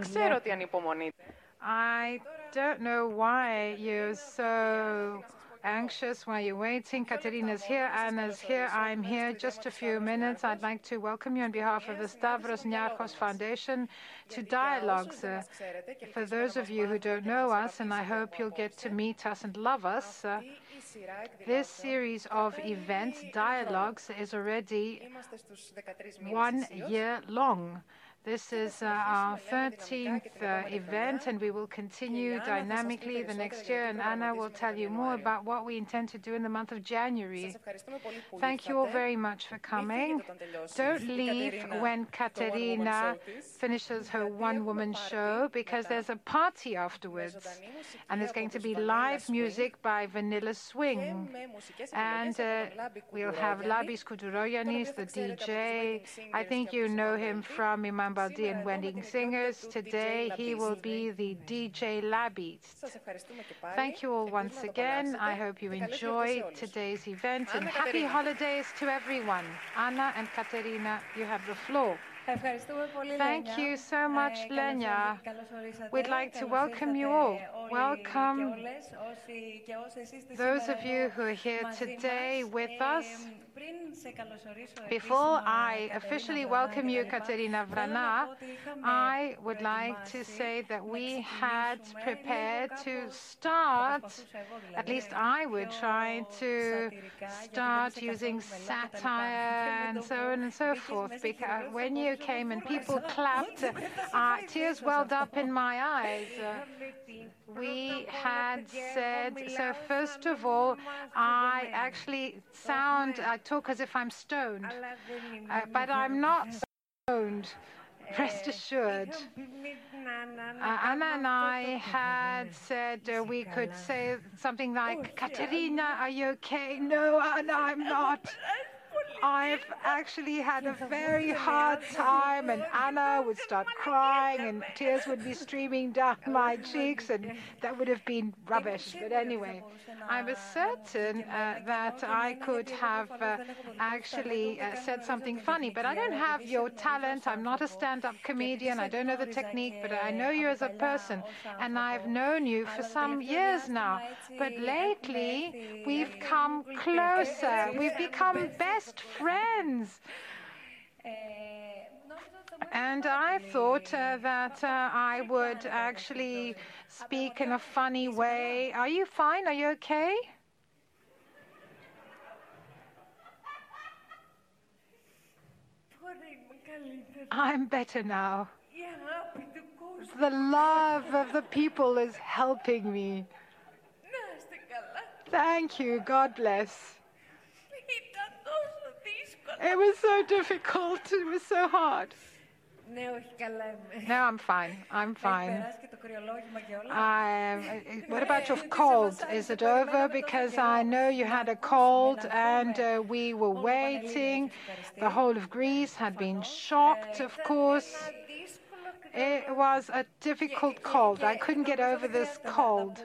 Ξέρω ότι ανυπομονείτε. I don't know why you're so anxious while you're waiting. Katerina's here, Anna's here, I'm here. Just a few minutes. I'd like to welcome you on behalf of the Stavros Niarchos Foundation to Dialogues. Uh, for those of you who don't know us, and I hope you'll get to meet us and love us, uh, this series of events, Dialogues, is already one year long. This is uh, our 13th uh, event, and we will continue dynamically the next year. And Anna will tell you more about what we intend to do in the month of January. Thank you all very much for coming. Don't leave when Katerina finishes her one woman show because there's a party afterwards. And there's going to be live music by Vanilla Swing. And uh, we'll have Labis Kouturoyanis, the DJ. I think you know him from Imam And Wedding Singers. Today he will be the DJ Labis. Thank you all once again. I hope you enjoy today's event and happy holidays to everyone. Anna and Katerina, you have the floor. Thank you so much, Lenya. We'd like to welcome you all. Welcome those of you who are here today with us. Before I officially welcome you, Katerina Vrana, I would like to say that we had prepared to start, at least I would try to start using satire and so on and so forth. Because when you came and people clapped, uh, tears welled up in my eyes. We had said, so first of all, I actually sound, I talk as if I'm stoned, uh, but I'm not stoned. Rest assured. Uh, Anna and I had said uh, we could say something like, Katerina, are you okay? No, Anna, I'm not. I've actually had a very hard time, and Anna would start crying, and tears would be streaming down my cheeks, and that would have been rubbish. But anyway, I was certain uh, that I could have uh, actually uh, said something funny, but I don't have your talent. I'm not a stand up comedian. I don't know the technique, but I know you as a person, and I've known you for some years now. But lately, we've come closer, we've become best friends. And I thought uh, that uh, I would actually speak in a funny way. Are you fine? Are you okay? I'm better now. The love of the people is helping me. Thank you. God bless. It was so difficult. It was so hard. No, I'm fine. I'm fine. Um, what about your cold? Is it over? Because I know you had a cold and uh, we were waiting. The whole of Greece had been shocked, of course. It was a difficult cold. I couldn't get over this cold.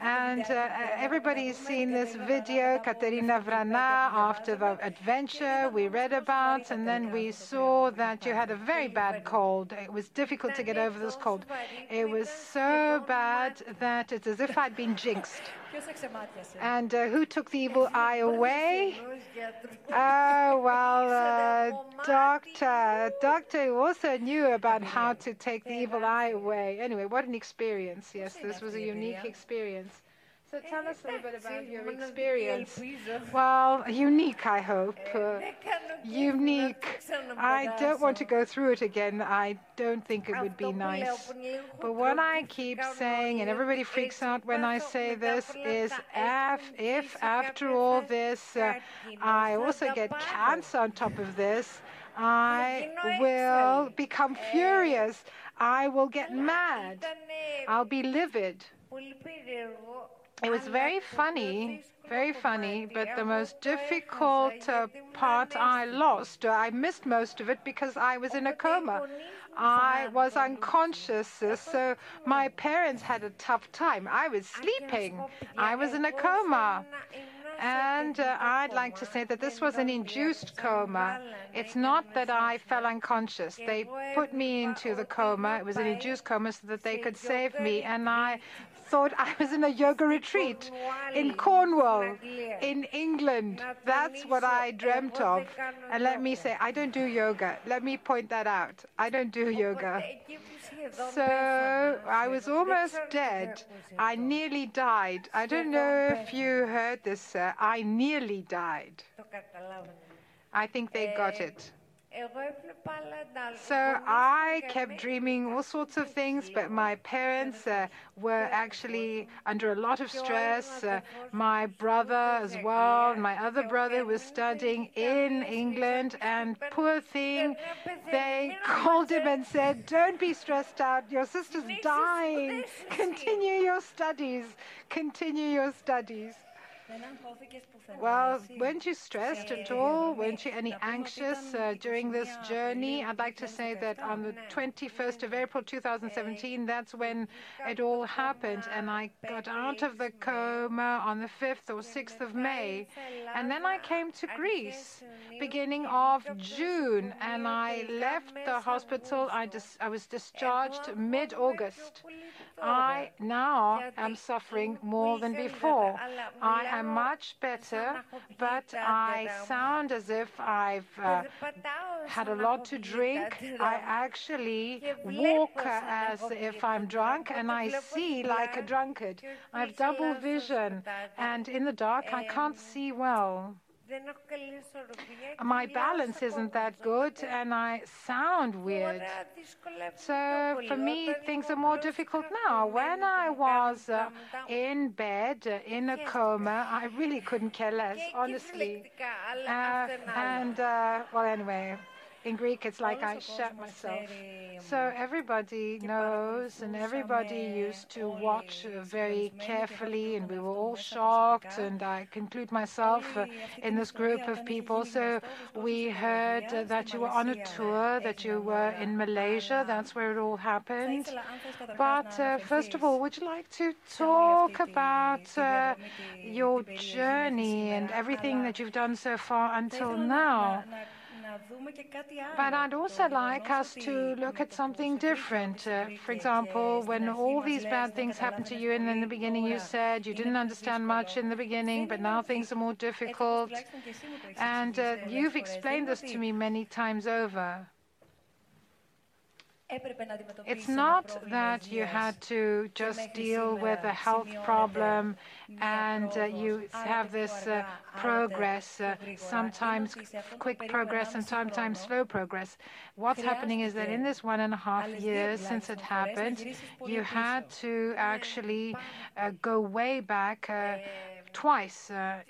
And uh, everybody's seen this video, Katerina Vrana, after the adventure we read about, and then we saw that you had a very bad cold. It was difficult to get over this cold. It was so bad that it's as if I'd been jinxed. And uh, who took the evil eye away? Oh, well, uh, doctor. Doctor also knew about how to take the evil eye away. Anyway, what an experience. Yes, this was a unique experience. So tell us a little bit about your experience. Well, unique, I hope. Uh, unique. I don't want to go through it again. I don't think it would be nice. But what I keep saying, and everybody freaks out when I say this, is if, if after all this, uh, I also get cancer on top of this, I will become furious. I will get mad. I'll be livid. It was very funny, very funny, but the most difficult uh, part I lost. I missed most of it because I was in a coma. I was unconscious, so my parents had a tough time. I was sleeping. I was in a coma. And uh, I'd like to say that this was an induced coma. It's not that I fell unconscious. They put me into the coma. It was an induced coma so that they could save me. And I thought I was in a yoga retreat in Cornwall, in England. That's what I dreamt of. And let me say, I don't do yoga. Let me point that out. I don't do yoga. So I was almost dead. I nearly died. I don't know if you heard this, sir. I nearly died. I think they got it. So I kept dreaming all sorts of things, but my parents uh, were actually under a lot of stress. Uh, my brother as well, my other brother was studying in England, and poor thing, they called him and said, Don't be stressed out, your sister's dying. Continue your studies, continue your studies. Well, weren't you stressed at all? Weren't you any anxious uh, during this journey? I'd like to say that on the 21st of April 2017, that's when it all happened, and I got out of the coma on the 5th or 6th of May, and then I came to Greece beginning of June, and I left the hospital. I, I was discharged mid-August. I now am suffering more than before. I am much better, but I sound as if I've uh, had a lot to drink. I actually walk as if I'm drunk, and I see like a drunkard. I have double vision, and in the dark, I can't see well. My balance isn't that good and I sound weird. So for me, things are more difficult now. When I was uh, in bed, uh, in a coma, I really couldn't care less, honestly. Uh, and, uh, well, anyway in Greek, it's like I shut myself. So everybody knows, and everybody used to watch very carefully, and we were all shocked. And I conclude myself uh, in this group of people. So we heard uh, that you were on a tour, that you were in Malaysia. That's where it all happened. But uh, first of all, would you like to talk about uh, your journey and everything that you've done so far until now? But I'd also like us to look at something different. Uh, for example, when all these bad things happened to you, and in the beginning you said you didn't understand much in the beginning, but now things are more difficult. And uh, you've explained this to me many times over. It's not that you had to just deal with a health problem and uh, you have this uh, progress, uh, sometimes quick progress and sometimes slow progress. What's happening is that in this one and a half years since it happened, you had to actually uh, go way back uh, twice uh,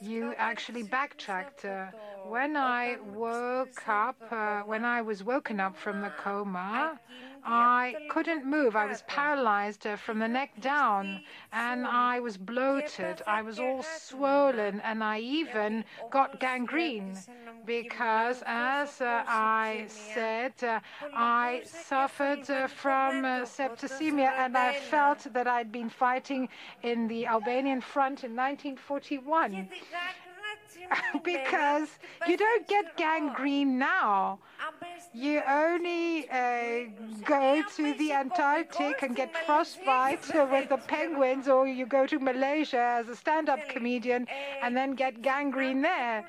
you actually backtracked. Uh, when I woke up, uh, when I was woken up from the coma, I couldn't move. I was paralyzed uh, from the neck down, and I was bloated. I was all swollen, and I even got gangrene because, as uh, I said, uh, I suffered uh, from uh, septicemia, and I felt that I'd been fighting in the Albanian front in 1941 because you don't get gangrene now. You only uh, go to the Antarctic and get frostbite with the penguins, or you go to Malaysia as a stand up comedian and then get gangrene there.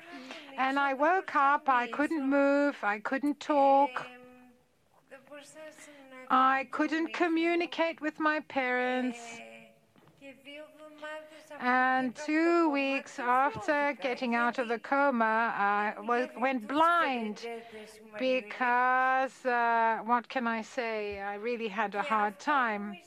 And I woke up, I couldn't move, I couldn't talk. I couldn't communicate with my parents. And two weeks after getting out of the coma, I was, went blind because, uh, what can I say, I really had a hard time.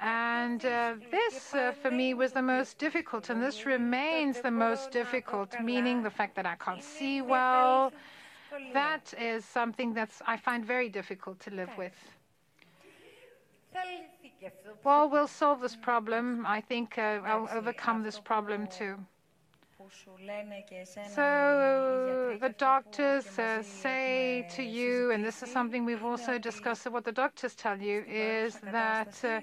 And uh, this, uh, for me, was the most difficult, and this remains the most difficult, meaning the fact that I can't see well. That is something that I find very difficult to live with. Well, we'll solve this problem. I think uh, I'll overcome this problem too. So the doctors uh, say to you, and this is something we've also discussed, so what the doctors tell you is that uh,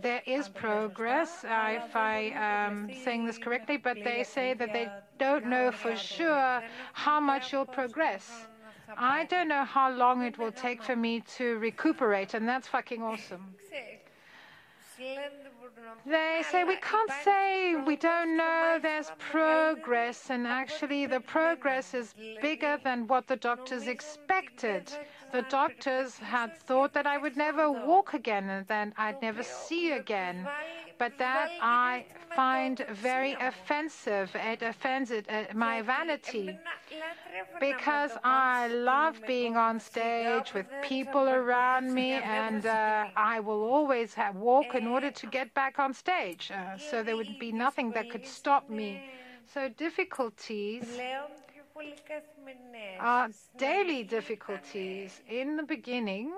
there is progress, if I am um, saying this correctly, but they say that they don't know for sure how much you'll progress. I don't know how long it will take for me to recuperate, and that's fucking awesome. They say we can't say we don't know there's progress, and actually, the progress is bigger than what the doctors expected. The doctors had thought that I would never walk again and then I'd never see again. But that I find very offensive. It offends uh, my vanity because I love being on stage with people around me, and uh, I will always walk in order to get back on stage. Uh, so there would be nothing that could stop me. So difficulties daily difficulties. In the beginning,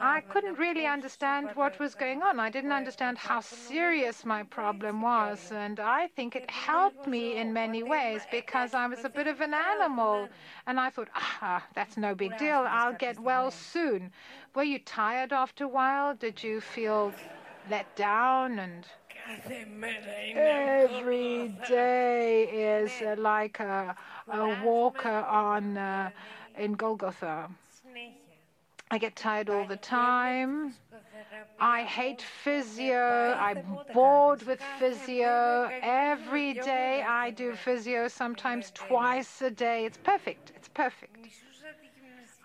I couldn't really understand what was going on. I didn't understand how serious my problem was. And I think it helped me in many ways because I was a bit of an animal. And I thought, ah, that's no big deal. I'll get well soon. Were you tired after a while? Did you feel let down and every day is like a, a walker on uh, in Golgotha. I get tired all the time. I hate physio. I'm bored with physio. Every day I do physio, sometimes twice a day. It's perfect. It's perfect.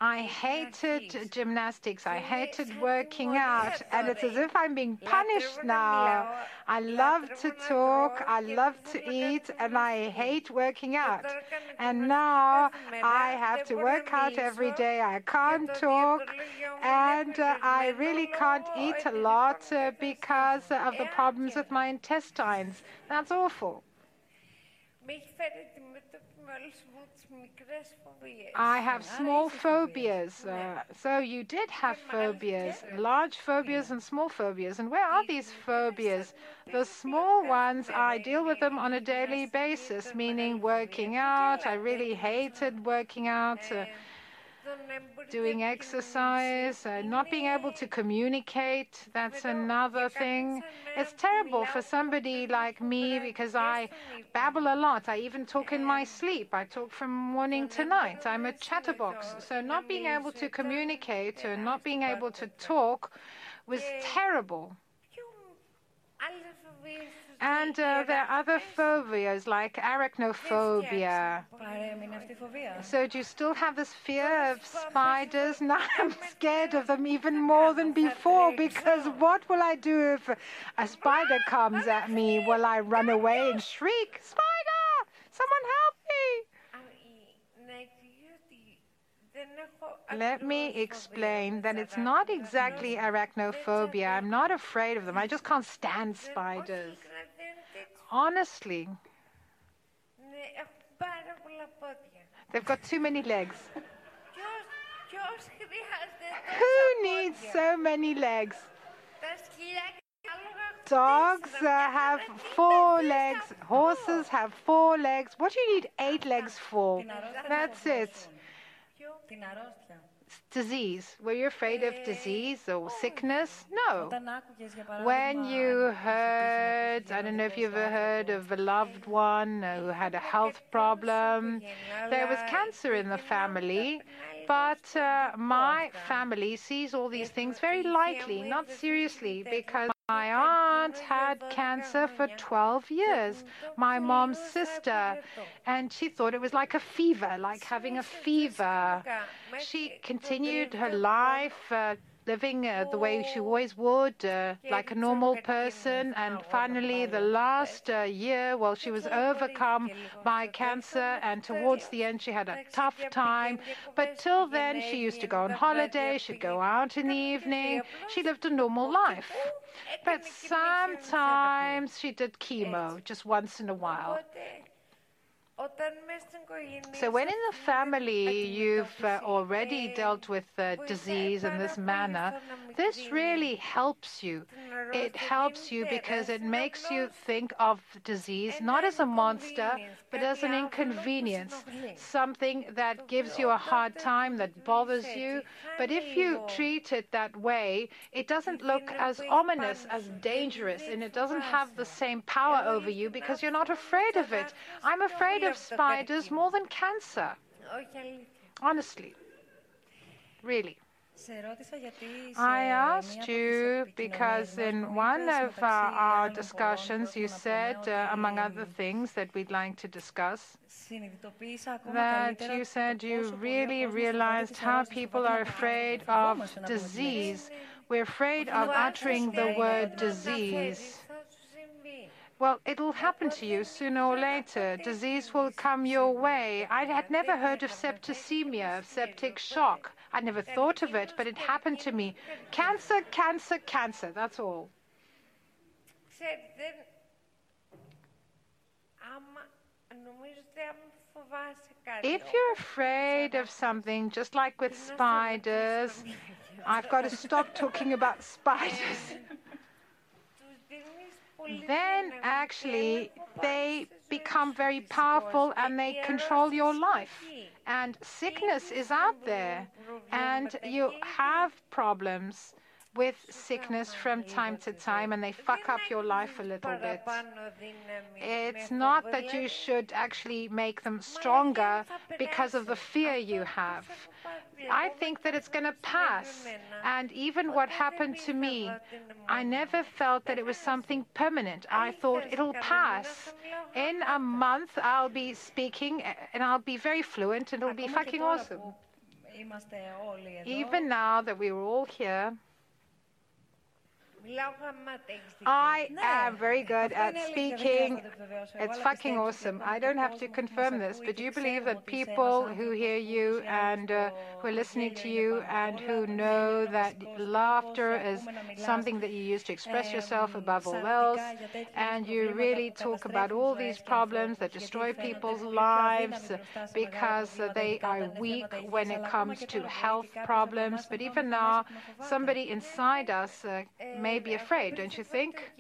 I hated gymnastics. I hated working out. And it's as if I'm being punished now. I love to talk. I love to eat. And I hate working out. And now I have to work out every day. I can't talk. And uh, I really can't eat a lot uh, because of the problems with my intestines. That's awful. I have small phobias. Uh, so you did have phobias, large phobias and small phobias. And where are these phobias? The small ones, I deal with them on a daily basis, meaning working out. I really hated working out. Uh, doing exercise, uh, not being able to communicate. That's another thing. It's terrible for somebody like me because I babble a lot. I even talk in my sleep. I talk from morning to night. I'm a chatterbox. So not being able to communicate and not being able to talk was terrible. And uh, there are other phobias like arachnophobia. So do you still have this fear of spiders? Now I'm scared of them even more than before because what will I do if a spider comes at me? Will I run away and shriek, Spider! Someone help me! Let me explain that it's not exactly arachnophobia. I'm not afraid of them. I just can't stand spiders. Honestly, they've got too many legs. Who needs so many legs? Dogs uh, have four legs. Horses have four legs. What do you need eight legs for? That's it disease. Were you afraid of disease or sickness? No. When you heard, I don't know if you've ever heard of a loved one who had a health problem, there was cancer in the family. But uh, my family sees all these things very lightly, not seriously, because my aunt had cancer for 12 years, my mom's sister, and she thought it was like a fever, like having a fever. She continued her life. Uh, living uh, the way she always would, uh, like a normal person. And finally, the last uh, year, well, she was overcome by cancer, and towards the end, she had a tough time. But till then, she used to go on holiday, she'd go out in the evening, she lived a normal life. But sometimes she did chemo just once in a while. So when in the family you've uh, already dealt with the disease in this manner, this really helps you. It helps you because it makes you think of disease not as a monster, but as an inconvenience, something that gives you a hard time, that bothers you. But if you treat it that way, it doesn't look as ominous, as dangerous, and it doesn't have the same power over you because you're not afraid of it. I'm afraid of spiders more than cancer. Honestly. Really. I asked you because in one of uh, our discussions you said, uh, among other things that we'd like to discuss, that you said you really realized how people are afraid of disease. We're afraid of uttering the word disease. Well, it'll happen to you sooner or later. Disease will come your way. I had never heard of septicemia, septic shock. I never thought of it, but it happened to me. Cancer, cancer, cancer. That's all. If you're afraid of something, just like with spiders, I've got to stop talking about spiders then actually they become very powerful and they control your life. And sickness is out there, and you have problems with sickness from time to time and they fuck up your life a little bit. It's not that you should actually make them stronger because of the fear you have. I think that it's going to pass. And even what happened to me, I never felt that it was something permanent. I thought it'll pass. In a month, I'll be speaking and I'll be very fluent and it'll be fucking awesome. Even now that we were all here, I am very good at speaking. It's fucking awesome. I don't have to confirm this, but do you believe that people who hear you and uh, who are listening to you and who know that laughter is something that you use to express yourself above all else, and you really talk about all these problems that destroy people's lives because they are weak when it comes to health problems, but even now, somebody inside us uh, may may be afraid, don't you think?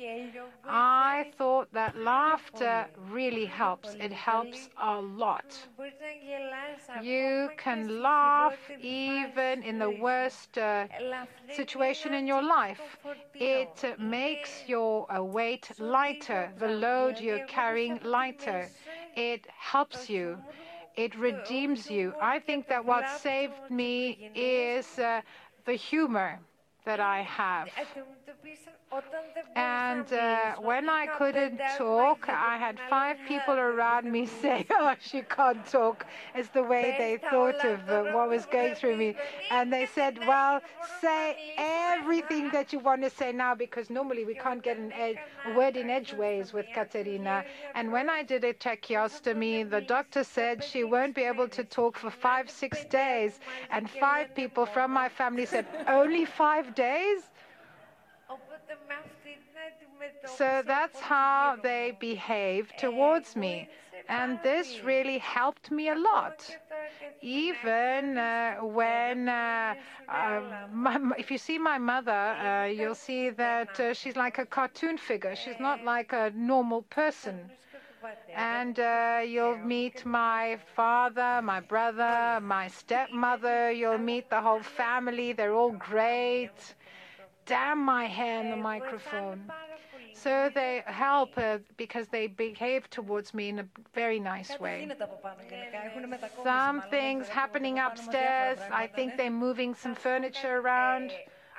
I thought that laughter really helps. It helps a lot. You can laugh even in the worst uh, situation in your life. It uh, makes your uh, weight lighter, the load you're carrying lighter. It helps you. It redeems you. I think that what saved me is uh, the humor that I have. And uh, when I couldn't talk, I had five people around me say, Oh, she can't talk. It's the way they thought of uh, what was going through me. And they said, Well, say everything that you want to say now because normally we can't get ed- a word in edgeways with Katerina. And when I did a tracheostomy, the doctor said she won't be able to talk for five, six days. And five people from my family said, Only five days? So that's how they behave towards me. And this really helped me a lot. Even uh, when, uh, uh, my, if you see my mother, uh, you'll see that uh, she's like a cartoon figure. She's not like a normal person. And uh, you'll meet my father, my brother, my stepmother. You'll meet the whole family. They're all great. Damn my hair in the microphone. So they help uh, because they behave towards me in a very nice way. Something's happening upstairs. I think they're moving some furniture around.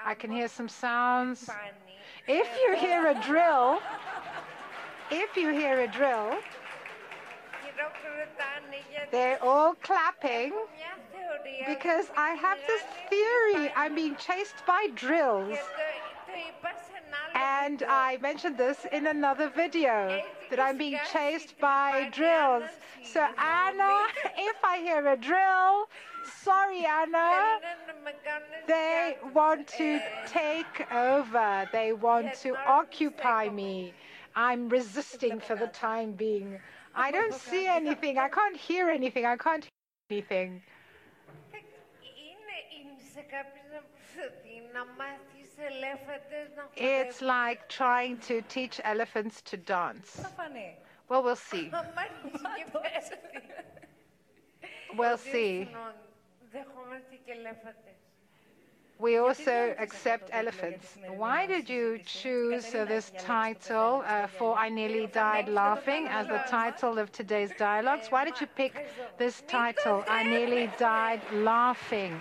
I can hear some sounds. If you hear a drill, if you hear a drill, they're all clapping because I have this theory. I'm being chased by drills. And I mentioned this in another video that I'm being chased by drills. So, Anna, if I hear a drill, sorry, Anna, they want to take over, they want to occupy me. I'm resisting for the time being. I don't see anything. I can't hear anything. I can't hear anything. It's like trying to teach elephants to dance. Well, we'll see. we'll see. We also accept elephants. Why did you choose uh, this title uh, for I Nearly Died Laughing as the title of today's dialogues? Why did you pick this title, I Nearly Died Laughing?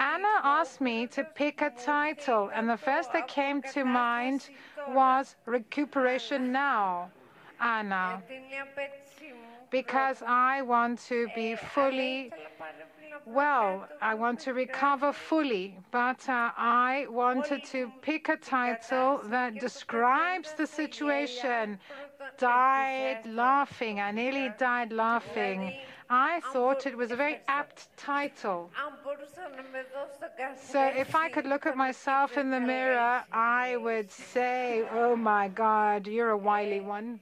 Anna asked me to pick a title, and the first that came to mind was Recuperation Now. Anna, because I want to be fully well. I want to recover fully, but uh, I wanted to pick a title that describes the situation. Died laughing. I nearly died laughing. I thought it was a very apt title. So if I could look at myself in the mirror, I would say, oh my God, you're a wily one.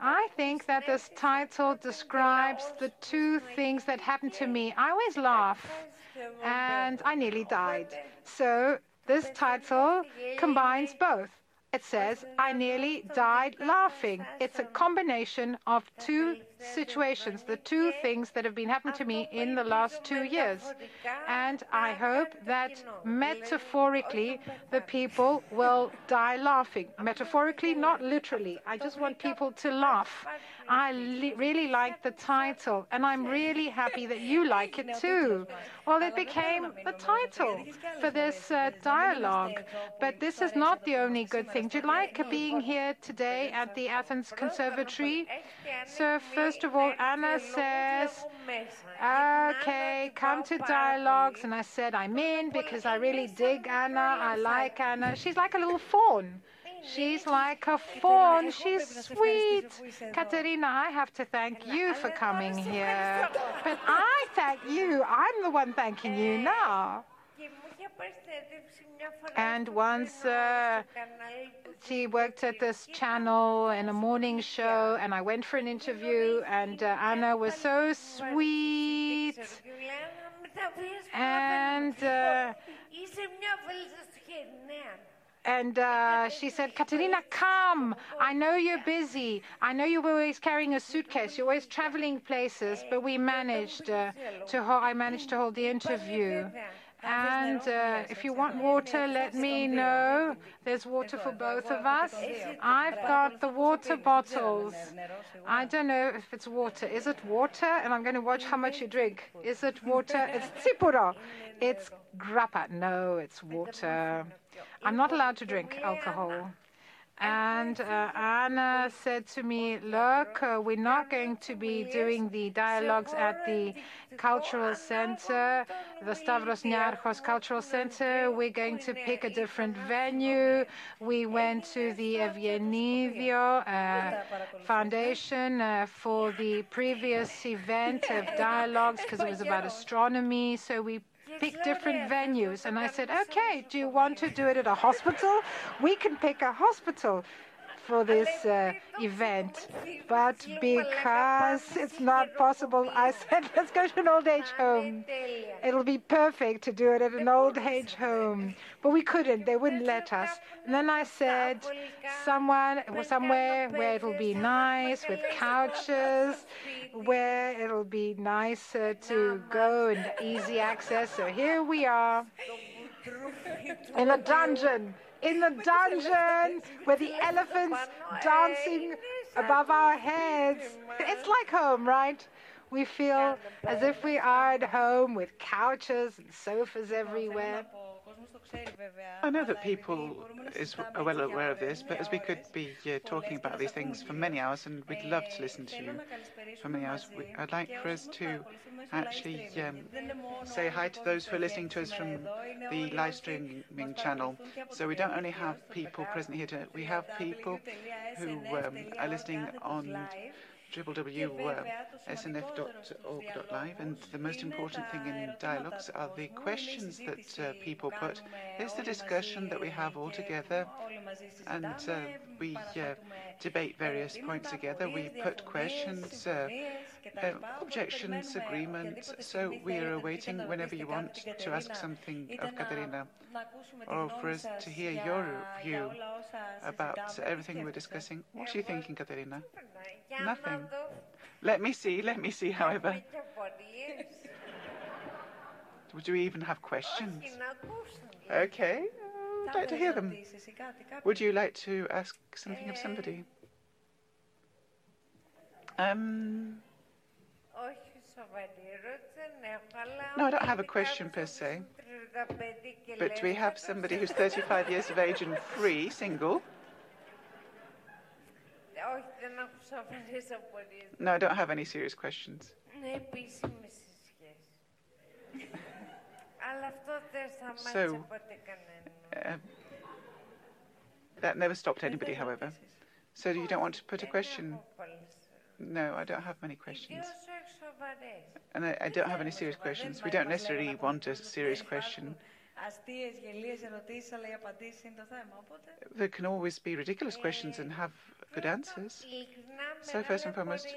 I think that this title describes the two things that happened to me. I always laugh, and I nearly died. So this title combines both. It says, I nearly died laughing. It's a combination of two situations, the two things that have been happening to me in the last two years. And I hope that metaphorically the people will die laughing. Metaphorically, not literally. I just want people to laugh. I really like the title, and I'm really happy that you like it too. Well, it became the title for this uh, dialogue, but this is not the only good thing. Do you like being here today at the Athens Conservatory? So, first of all, Anna says, okay, come to dialogues. And I said, I'm in because I really dig Anna. I like Anna. She's like a little fawn. She's like a fawn. She's sweet. Katerina, I have to thank you for coming here. But I thank you. I'm the one thanking you now. And once uh, she worked at this channel in a morning show, and I went for an interview, and uh, Anna was so sweet. And uh, and uh, she said, Katerina, come. I know you're busy. I know you're always carrying a suitcase. You're always traveling places. But we managed uh, to. Ho- I managed to hold the interview. And uh, if you want water, let me know. There's water for both of us. I've got the water bottles. I don't know if it's water. Is it water? And I'm going to watch how much you drink. Is it water? It's tsipouro. It's grappa. No, it's water. I'm not allowed to drink alcohol. And uh, Anna said to me, Look, uh, we're not going to be doing the dialogues at the cultural center, the Stavros Niarchos Cultural Center. We're going to pick a different venue. We went to the Eugenidio uh, Foundation uh, for the previous event of dialogues because it was about astronomy. So we pick different venues. And I said, okay, do you want to do it at a hospital? We can pick a hospital for this uh, event. But because it's not possible, I said, let's go to an old age home. It'll be perfect to do it at an old age home. But we couldn't, they wouldn't let us. And then I said, someone, somewhere where it'll be nice with couches, where it'll be nice uh, to go and easy access. So here we are in a dungeon in the dungeon with the elephants dancing above our heads. It's like home, right? We feel as if we are at home with couches and sofas everywhere. I know that people is, are well aware of this, but as we could be uh, talking about these things for many hours, and we'd love to listen to you for many hours, we, I'd like for us to actually um, say hi to those who are listening to us from the live streaming channel. So we don't only have people present here, we have people who um, are listening on www.snf.org.live, and the most important thing in dialogues are the questions that uh, people put. It's the discussion that we have all together, and uh, we uh, debate various points together. We put questions, uh, objections, agreements. So we are awaiting whenever you want to ask something of Katerina, or for us to hear your view about everything we're discussing. What are you thinking, Katerina? Nothing. Let me see, let me see, however. Do we even have questions? Okay, I'd like to hear them. Would you like to ask something of somebody? Um, no, I don't have a question per se. But we have somebody who's 35 years of age and free, single. No, I don't have any serious questions. so, uh, that never stopped anybody, however. So you don't want to put a question? No, I don't have many questions. And I, I don't have any serious questions. We don't necessarily want a serious question. There can always be ridiculous questions and have good answers. So first and foremost,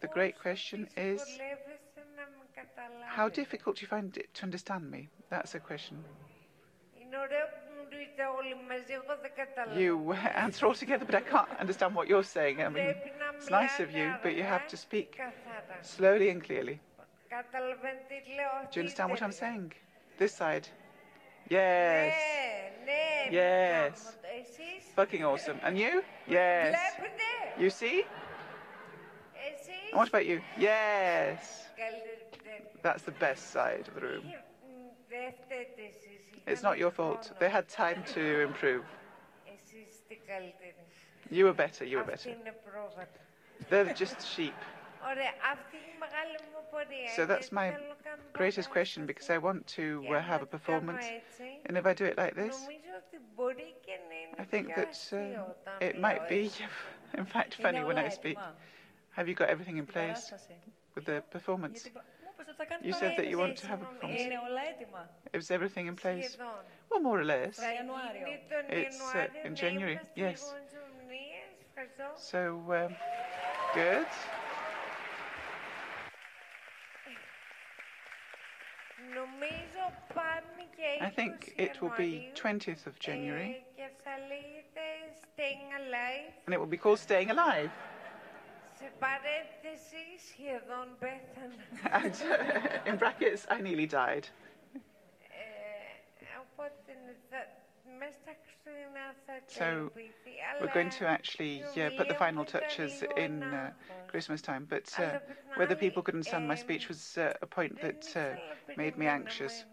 the great question is, how difficult do you find it to understand me? That's a question. You answer all together, but I can't understand what you're saying. I mean, it's nice of you, but you have to speak slowly and clearly. Do you understand what I'm saying? This side. Yes. Yes. Fucking awesome. And you? Yes. You see? And what about you? Yes. That's the best side of the room. It's not your fault. They had time to improve. You were better, you were better. They're just sheep. So that's my greatest question because I want to uh, have a performance. And if I do it like this, I think that uh, it might be, in fact, funny when I speak. Have you got everything in place with the performance? You said that you want to have a performance. Is everything in place? Well, more or less. It's uh, in January, yes. So, um, good. I think it will be 20th of January. And it will be called Staying Alive. And, in brackets, I nearly died. So we're going to actually put the final touches in uh, Christmas time, but uh, whether people could understand my speech was uh, a point that uh, made me anxious.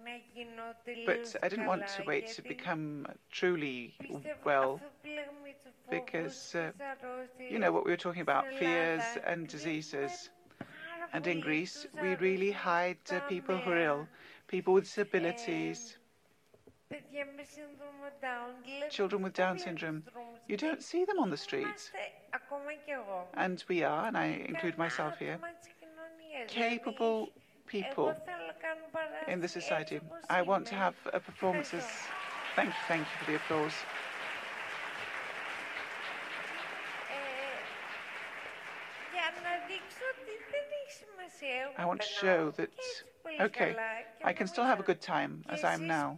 But I didn't want to wait to become truly well, because uh, you know what we were talking about fears and diseases. And in Greece, we really hide uh, people who are ill, people with disabilities. children with Down syndrome, you don't see them on the streets. And we are, and I include myself here, capable people in the society. I want to have a performances. Thank you, thank you for the applause. I want to show that, okay, I can still have a good time as I am now.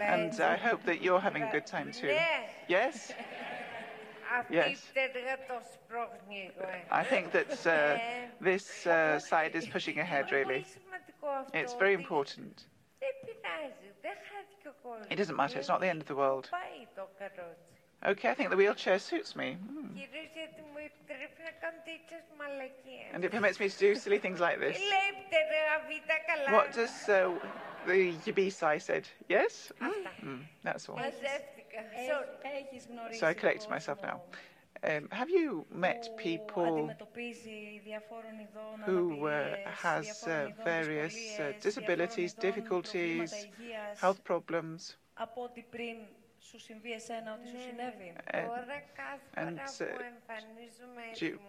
And I hope that you're having a good time too. Yes? Yes. I think that uh, this uh, side is pushing ahead, really. It's very important. It doesn't matter, it's not the end of the world. Okay, I think the wheelchair suits me. Mm. And it permits me to do silly things like this. What does uh, the Yabisai said? Yes? Mm. Mm, that's all. So I collect myself now. Um, have you met people who uh, has uh, various uh, disabilities, difficulties, health problems σου συμβεί εσένα, ότι σου συνέβη. And uh, do, you,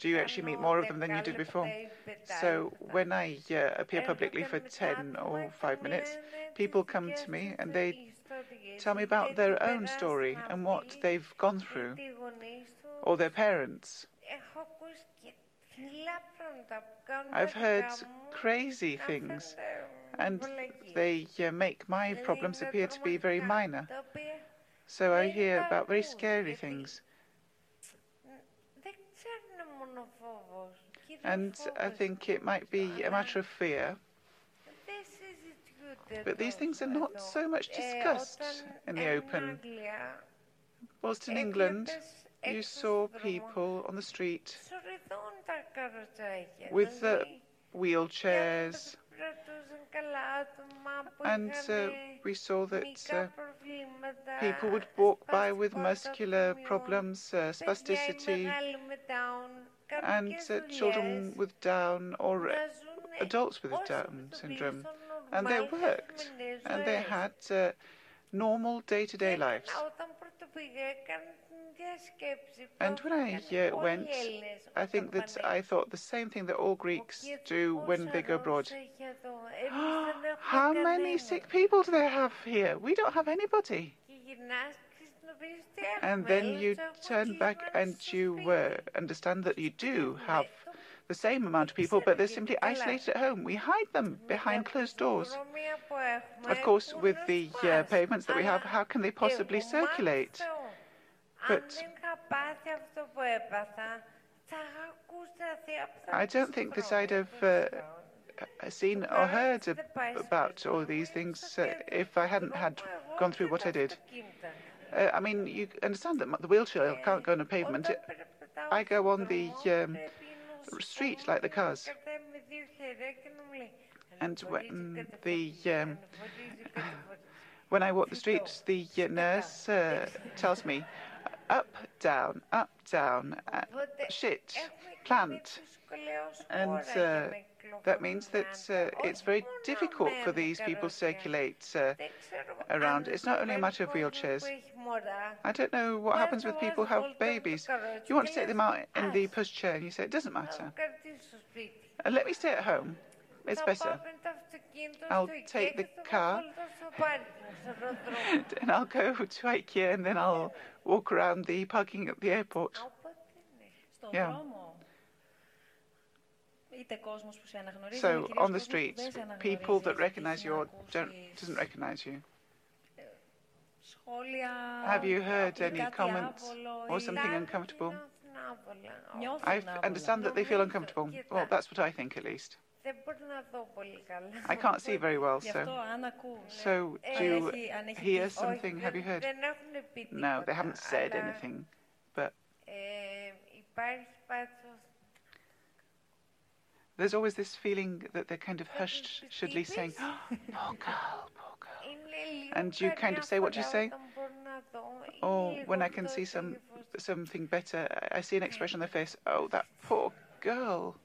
do you actually meet more of them than you did before? So when I uh, appear publicly for 10 or 5 minutes, people come to me and they tell me about their own story and what they've gone through, or their parents. I've heard crazy things and they uh, make my problems appear to be very minor. So I hear about very scary things. And I think it might be a matter of fear. But these things are not so much discussed in the open. Whilst in England, you saw people on the street with uh, wheelchairs and uh, we saw that uh, people would walk by with muscular problems, uh, spasticity, and uh, children with Down or adults with Down syndrome. And they worked, and they had uh, normal day-to-day lives. And when I uh, went, I think that I thought the same thing that all Greeks do when they go abroad. How many sick people do they have here? We don't have anybody. And then you turn back and you uh, understand that you do have the same amount of people, but they're simply isolated at home. We hide them behind closed doors. Of course, with the uh, pavements that we have, how can they possibly circulate? But I don't think that I'd have uh, seen or heard about all these things uh, if I hadn't had gone through what I did. Uh, I mean, you understand that the wheelchair can't go on a pavement. I go on the um, street like the cars. And when the um, when I walk the streets, the nurse uh, tells me, up, down, up, down, uh, shit, plant. And uh, that means that uh, it's very difficult for these people to circulate uh, around. It's not only a matter of wheelchairs. I don't know what happens with people who have babies. You want to take them out in the pushchair and you say, it doesn't matter. And let me stay at home. It's better. I'll take the car and I'll go to IKEA and then I'll walk around the parking at the airport. Yeah. So on the streets, people that recognize you or don't doesn't recognize you. Have you heard any comments or something uncomfortable? I understand that they feel uncomfortable. Well, that's what I think at least. I can't see very well, so. So, do you hear something? Have you heard? No, they haven't said anything, but. There's always this feeling that they're kind of hushed, shouldly saying, oh, poor girl, poor girl. And you kind of say what you say. Or oh, when I can see some something better, I see an expression on their face, oh, that poor girl.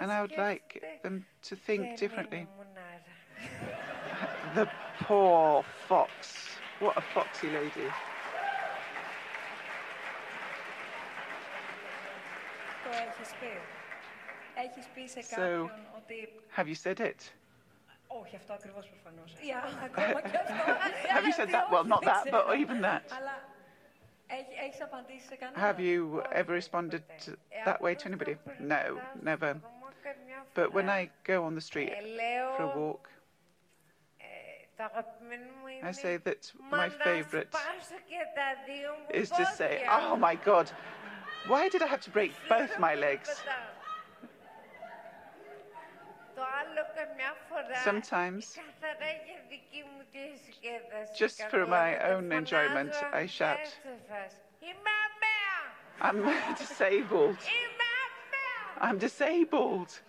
And I would like them to think differently. the poor fox. What a foxy lady. So, have you said it? Όχι, αυτό ακριβώς προφανώς. Have you said that? Well, not that, but even that. Have you ever responded that way to anybody? No, never. But when I go on the street for a walk, I say that my favourite is to say, oh my God, why did I have to break both my legs? Sometimes, just for my own enjoyment, I shout, I'm disabled. I'm disabled.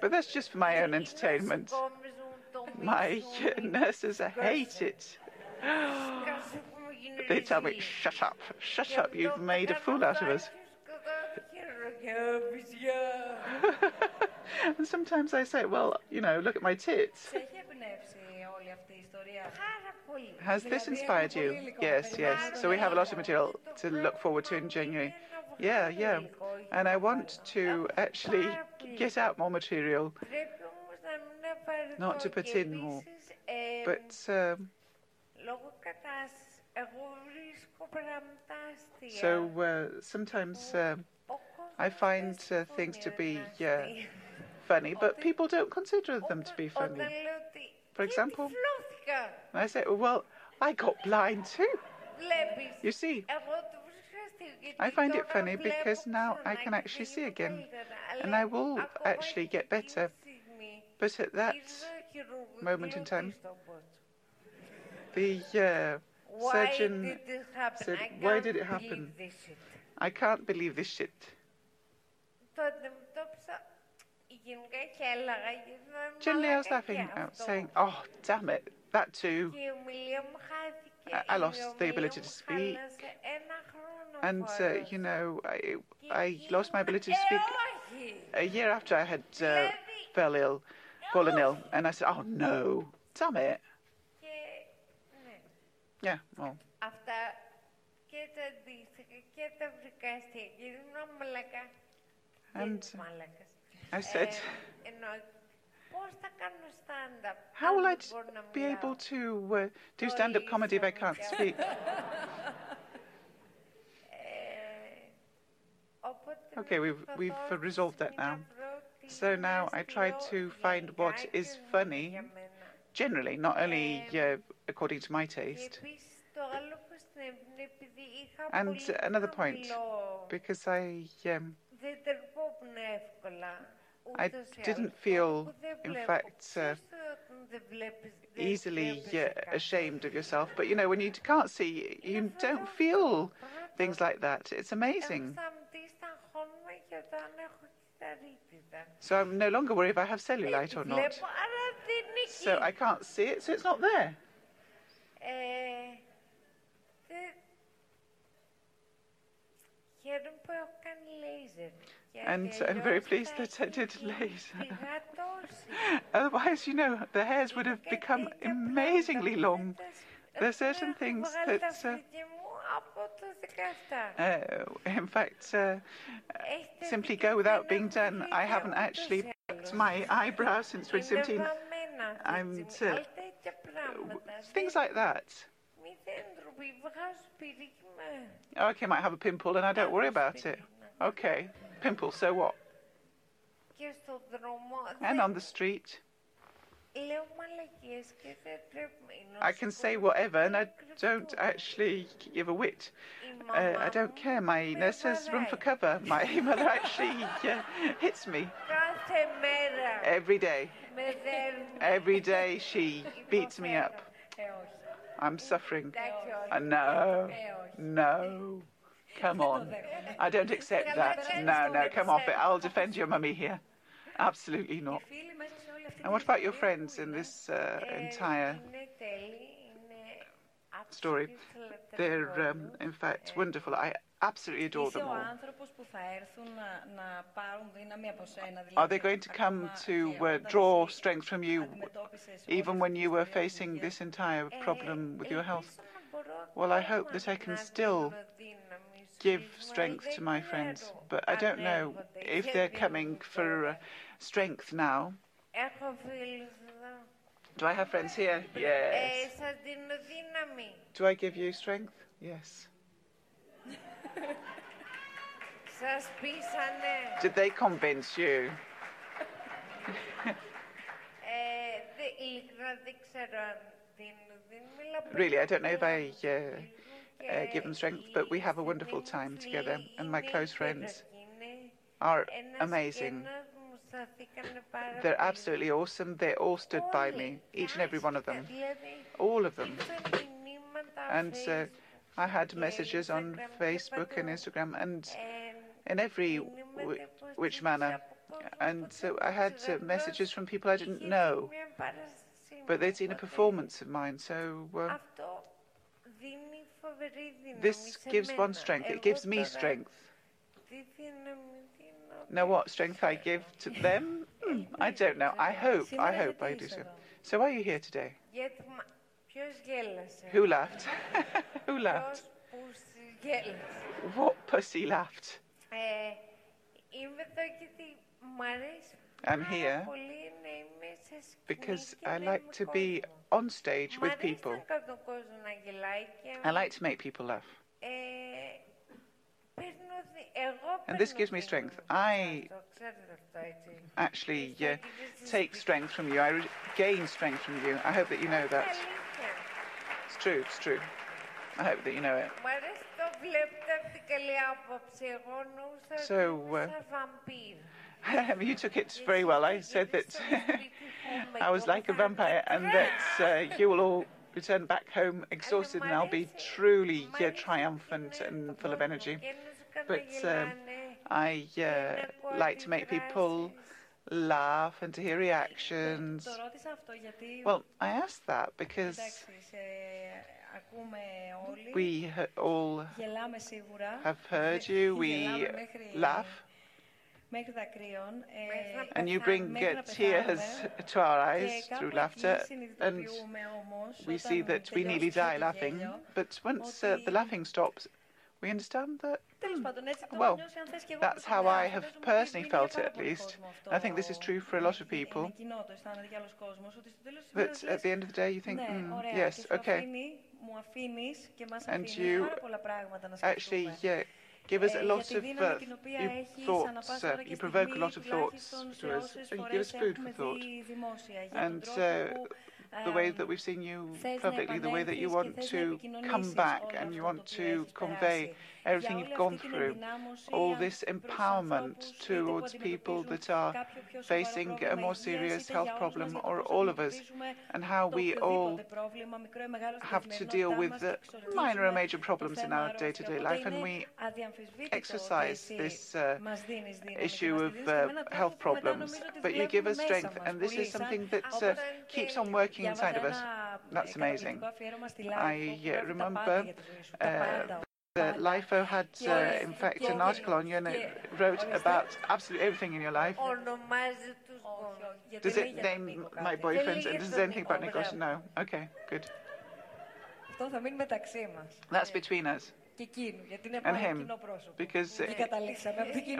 But that's just for my own entertainment. My nurses hate it. They tell me, shut up, shut up, you've made a fool out of us. and sometimes I say, well, you know, look at my tits. Has this inspired you? Yes, yes. So we have a lot of material to look forward to in January. Yeah, yeah. And I want to actually get out more material, not to put in more. But um, so uh, sometimes uh, I find uh, things to be uh, funny, but people don't consider them to be funny. For example, I say, well, I got blind too. You see, I find it funny because now I can actually see again, and I will actually get better. But at that moment in time, the uh, surgeon said, Why did it happen? I can't believe this shit. Generally, I was laughing out, saying, Oh, damn it, that too. I lost the ability to speak. And, uh, you know, I, I lost my ability to speak a year after I had uh, fell ill, fallen ill. And I said, Oh, no, damn it. Yeah, well. And I said, how will I be able to uh, do stand up comedy if I can't speak? okay, we've, we've resolved that now. So now I try to find what is funny, generally, not only uh, according to my taste. And another point, because I um, I didn't feel, in fact, uh, easily uh, ashamed of yourself. But you know, when you can't see, you don't feel things like that. It's amazing. So I'm no longer worried if I have cellulite or not. So I can't see it, so it's not there. And I'm very pleased that I did laser. Otherwise, you know, the hairs would have become amazingly long. There are certain things that. Uh, uh, in fact, uh, simply go without being done. I haven't actually plucked my eyebrows since 2017. I'm to, things like that. Okay, might have a pimple and I don't worry about it. Okay, pimple, so what? And on the street. I can say whatever and I don't actually give a whit. Uh, I don't care. My nurse has room for cover. My mother actually uh, hits me. Every day. Every day she beats me up. I'm suffering. Uh, no, no. Come on. I don't accept that. No, no, come off it. I'll defend your mummy here. Absolutely not. And what about your friends in this uh, entire story? They're, um, in fact, wonderful. I absolutely adore them all. Are they going to come to uh, draw strength from you even when you were facing this entire problem with your health? Well, I hope that I can still give strength to my friends, but I don't know if they're coming for uh, strength now. Do I have friends here? Yes. Do I give you strength? Yes. Did they convince you? really, I don't know if I uh, uh, give them strength, but we have a wonderful time together, and my close friends are amazing. They're absolutely awesome. They all stood by me, each and every one of them, all of them. And uh, I had messages on Facebook and Instagram, and in every which manner. And so I had uh, messages from people I didn't know, but they'd seen a performance of mine. So uh, this gives one strength. It gives me strength. Now, what strength I give to them? I don't know. I hope. I hope I do so. So, why are you here today? Who laughed? Who laughed? What pussy laughed? I'm here because I like to be on stage with people. I like to make people laugh. And this gives me strength. I actually uh, take strength from you. I gain strength from you. I hope that you know that. It's true, it's true. I hope that you know it. So, uh, you took it very well. I said that I was like a vampire and that uh, you will all return back home exhausted and I'll be truly uh, triumphant and full of energy. But um, I uh, like to make people laugh and to hear reactions. Well, I asked that because we all have heard you, we laugh. And you bring uh, tears to our eyes through laughter, and we see that we nearly die laughing. But once uh, the laughing stops, we understand that. Hmm, well, that's how I have personally felt it, at least. I think this is true for a lot of people. But at the end of the day, you think, mm, yes, okay. And you actually yeah, give us a lot of uh, thoughts, uh, you provoke a lot of thoughts to us, and you give us food for thought. And uh, the way that we've seen you perfectly, the way that you want to come back and you want to convey everything you've gone through, all this empowerment towards people that are facing a more serious health problem, or all of us, and how we all have to deal with the minor or major problems in our day to day life, and we exercise this uh, issue of uh, health problems. But you give us strength, and this is something that uh, keeps on working inside of us. That's amazing. I uh, remember uh, LIFO had, uh, in fact, an article on you and it wrote about absolutely everything in your life. Does it name my boyfriends and does it anything about Nikos? No. Okay, good. That's between us and him because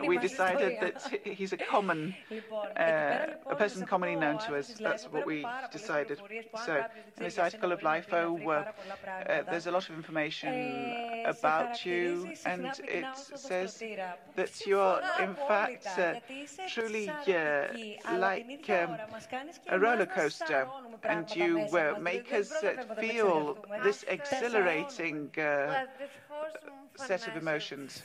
we decided that he's a common, uh, a person commonly known to us. That's what we decided. So in this article of LIFO, uh, uh, there's a lot of information about you, and it says that you are, in fact, uh, truly uh, like um, a roller coaster, and you uh, make us feel this exhilarating set of emotions.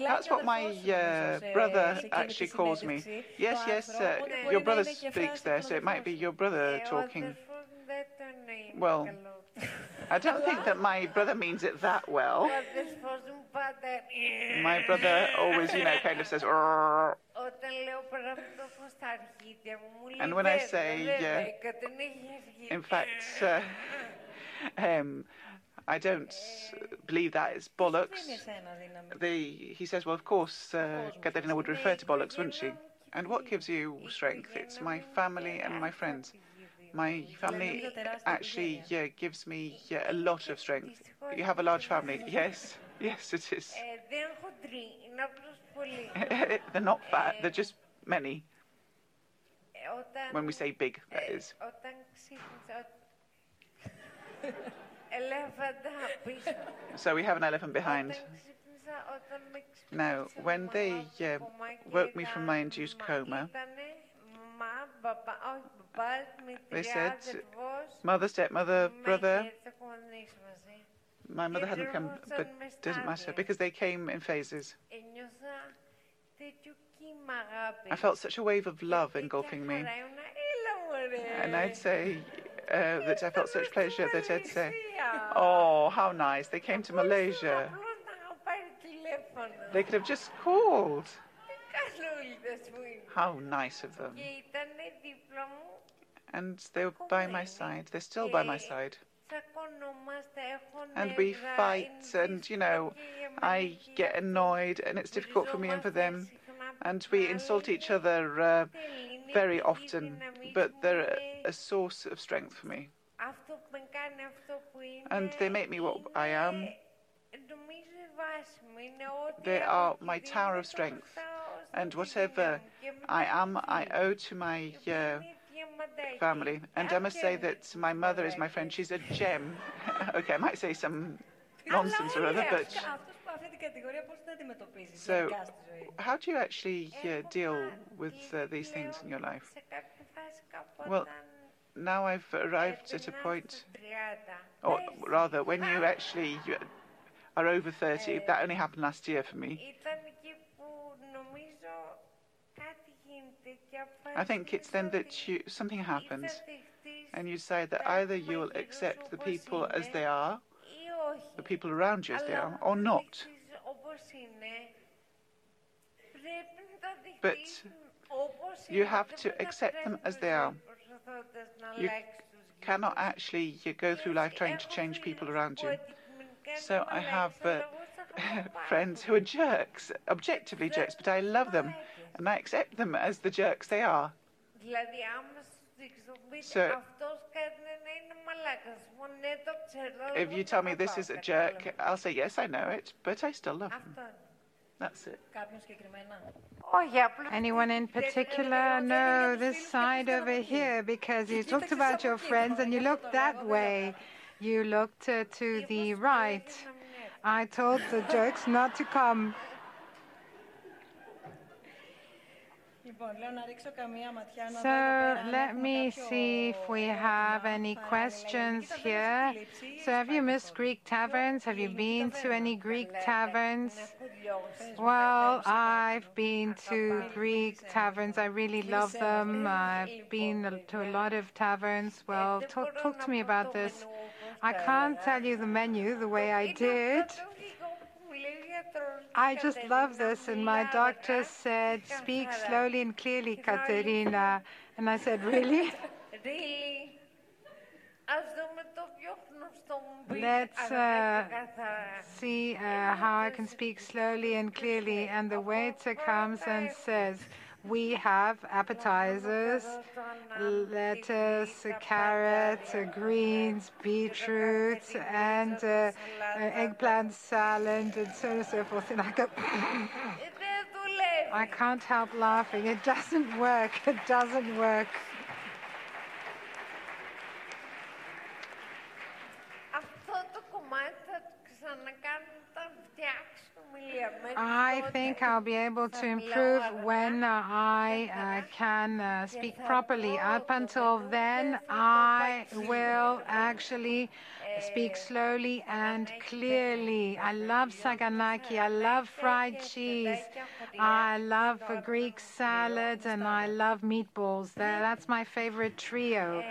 That's what my uh, brother actually calls me. Yes, yes, uh, your brother speaks there, so it might be your brother talking. Well, I don't think that my brother means it that well. My brother always, you know, kind of says, and when I say, uh, in fact, uh, um, I don't believe that it's bollocks. The, he says, well, of course, uh, Katerina would refer to bollocks, wouldn't she? And what gives you strength? It's my family and my friends. My family actually yeah, gives me yeah, a lot of strength. You have a large family. Yes, yes, it is. they're not fat, they're just many. When we say big, that is. So we have an elephant behind. Now, when they uh, woke me from my induced coma, they said, mother, stepmother, brother. My mother hadn't come, but it didn't matter because they came in phases. I felt such a wave of love engulfing me. And I'd say, uh, that I felt such pleasure that I'd say, Oh, how nice. They came to Malaysia. They could have just called. How nice of them. And they were by my side. They're still by my side. And we fight, and you know, I get annoyed, and it's difficult for me and for them. And we insult each other uh, very often, but they're a, source of strength for me. and they make me what I am. They are my tower of strength, and whatever I am, I owe to my uh, family. And I must say that my mother is my friend. She's a gem. okay, I might say some nonsense or other, but. So, how do you actually uh, deal with uh, these things in your life? Well, now I've arrived at a point, or rather, when you actually are over 30, that only happened last year for me. I think it's then that you, something happens and you decide that either you will accept the people as they are, the people around you as they are, or not. But you have to accept them as they are. You cannot actually you go through life trying to change people around you. So I have uh, friends who are jerks, objectively jerks, but I love them and I accept them as the jerks they are. So, if you tell me this is a jerk, I'll say, yes, I know it, but I still love him. That's it. Anyone in particular? No, this side over here, because you talked about your friends and you looked that way. You looked uh, to the right. I told the jerks not to come. So let me see if we have any questions here. So have you missed Greek taverns? Have you been to any Greek taverns? Well, I've been to Greek taverns. I really love them. I've been to a lot of taverns. Well, talk, talk to me about this. I can't tell you the menu the way I did. I just love this. And my doctor said, Speak slowly and clearly, Katerina. And I said, Really? Really? Let's uh, see uh, how I can speak slowly and clearly. And the waiter comes and says, we have appetizers, lettuce, carrots, greens, beetroot, and uh, eggplant salad, and so on and so forth. And I go, I can't help laughing. It doesn't work. It doesn't work. I think I'll be able to improve when I uh, can uh, speak properly. Up until then, I will actually speak slowly and clearly. I love saganaki. I love fried cheese. I love Greek salads and I love meatballs. That's my favorite trio.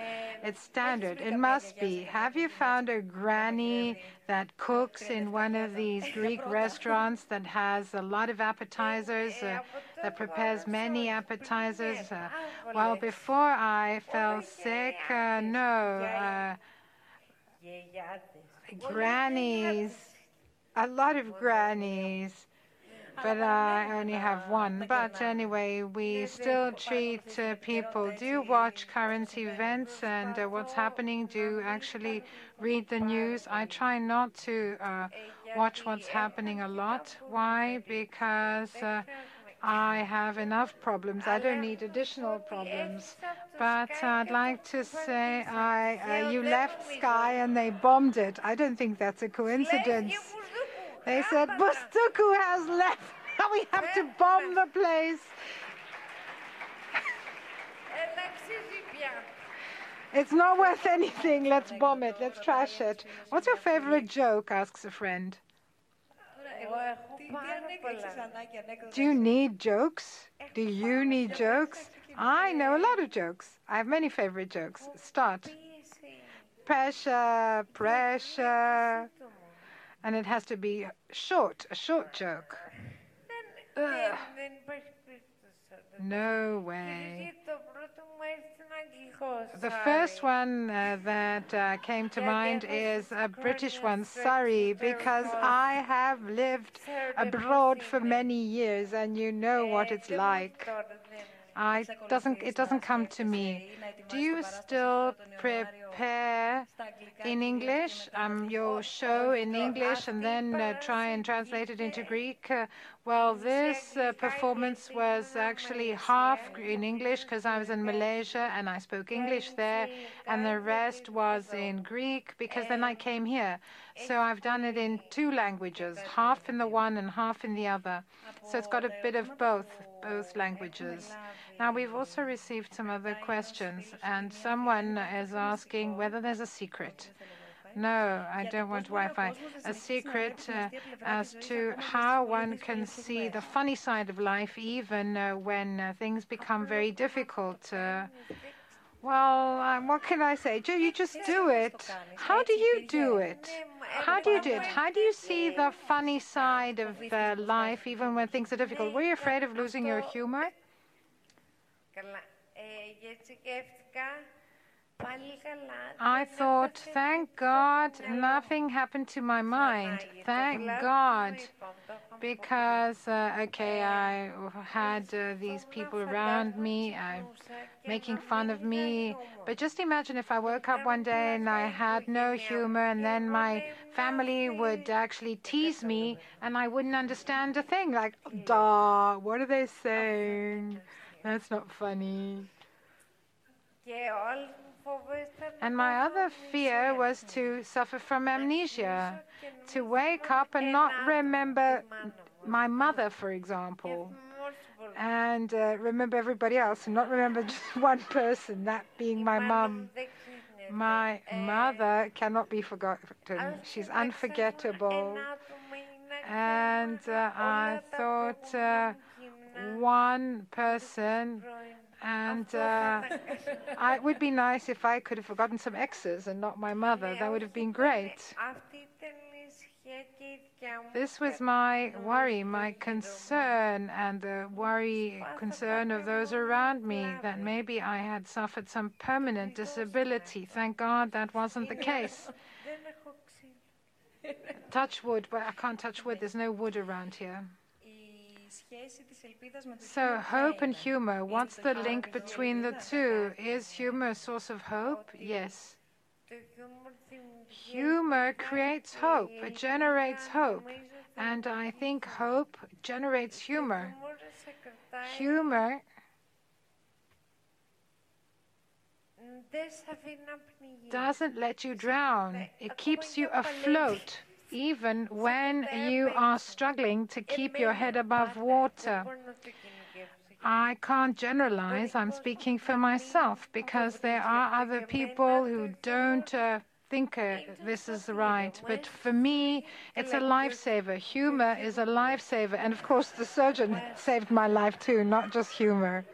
It's standard. It must be. Have you found a granny that cooks in one of these Greek restaurants that has a lot of appetizers, uh, that prepares many appetizers? Uh, well, before I fell sick, uh, no. Grannies, a lot of grannies but I only have one. But anyway, we still treat uh, people. Do you watch current events and uh, what's happening? Do you actually read the news? I try not to uh, watch what's happening a lot. Why? Because uh, I have enough problems. I don't need additional problems. But I'd like to say I, uh, you left Sky and they bombed it. I don't think that's a coincidence. They said, Bouztouk has left. we have to bomb the place. It's not worth anything. Let's bomb it. Let's trash it. What's your favorite joke? asks a friend. Do you need jokes? Do you need jokes? I know a lot of jokes. I have many favorite jokes. Start. Pressure, pressure and it has to be short, a short joke. Ugh. No way. The first one uh, that uh, came to mind is a British one, Surrey, because I have lived abroad for many years and you know what it's like. I doesn't it doesn't come to me. Do you still prepare in English? um, your show in English and then uh, try and translate it into Greek? Uh, well, this uh, performance was actually half in English because I was in Malaysia. And I spoke English there, and the rest was in Greek because then I came here. So I've done it in two languages, half in the one and half in the other. So it's got a bit of both, both languages. Now, we've also received some other questions, and someone is asking whether there's a secret. No, I don't want Wi-Fi. A secret uh, as to how one can see the funny side of life, even uh, when uh, things become very difficult. Well, um, what can I say? You just do it. How do you do it? How do you do it? How do you see the funny side of uh, life, even when things are difficult? Were you afraid of losing your humor? I thought, thank God nothing happened to my mind. Thank God. Because, uh, okay, I had uh, these people around me uh, making fun of me. But just imagine if I woke up one day and I had no humor, and then my family would actually tease me, and I wouldn't understand a thing. Like, duh, what are they saying? That's not funny. And my other fear was to suffer from amnesia, to wake up and not remember my mother, for example, and uh, remember everybody else and not remember just one person, that being my mum. My mother cannot be forgotten. She's unforgettable. And uh, I thought uh, one person and uh, I, it would be nice if I could have forgotten some exes and not my mother. That would have been great. This was my worry, my concern, and the worry, concern of those around me that maybe I had suffered some permanent disability. Thank God that wasn't the case. touch wood, but I can't touch wood. There's no wood around here. So, hope and humor, what's the link between the two? Is humor a source of hope? Yes. Humor creates hope, it generates hope. And I think hope generates humor. Humor doesn't let you drown, it keeps you afloat even when you are struggling to keep your head above water. I can't generalize, I'm speaking for myself, because there are other people who don't uh, think uh, this is right. But for me, it's a lifesaver. Humor is a lifesaver. And of course, the surgeon saved my life too, not just humor.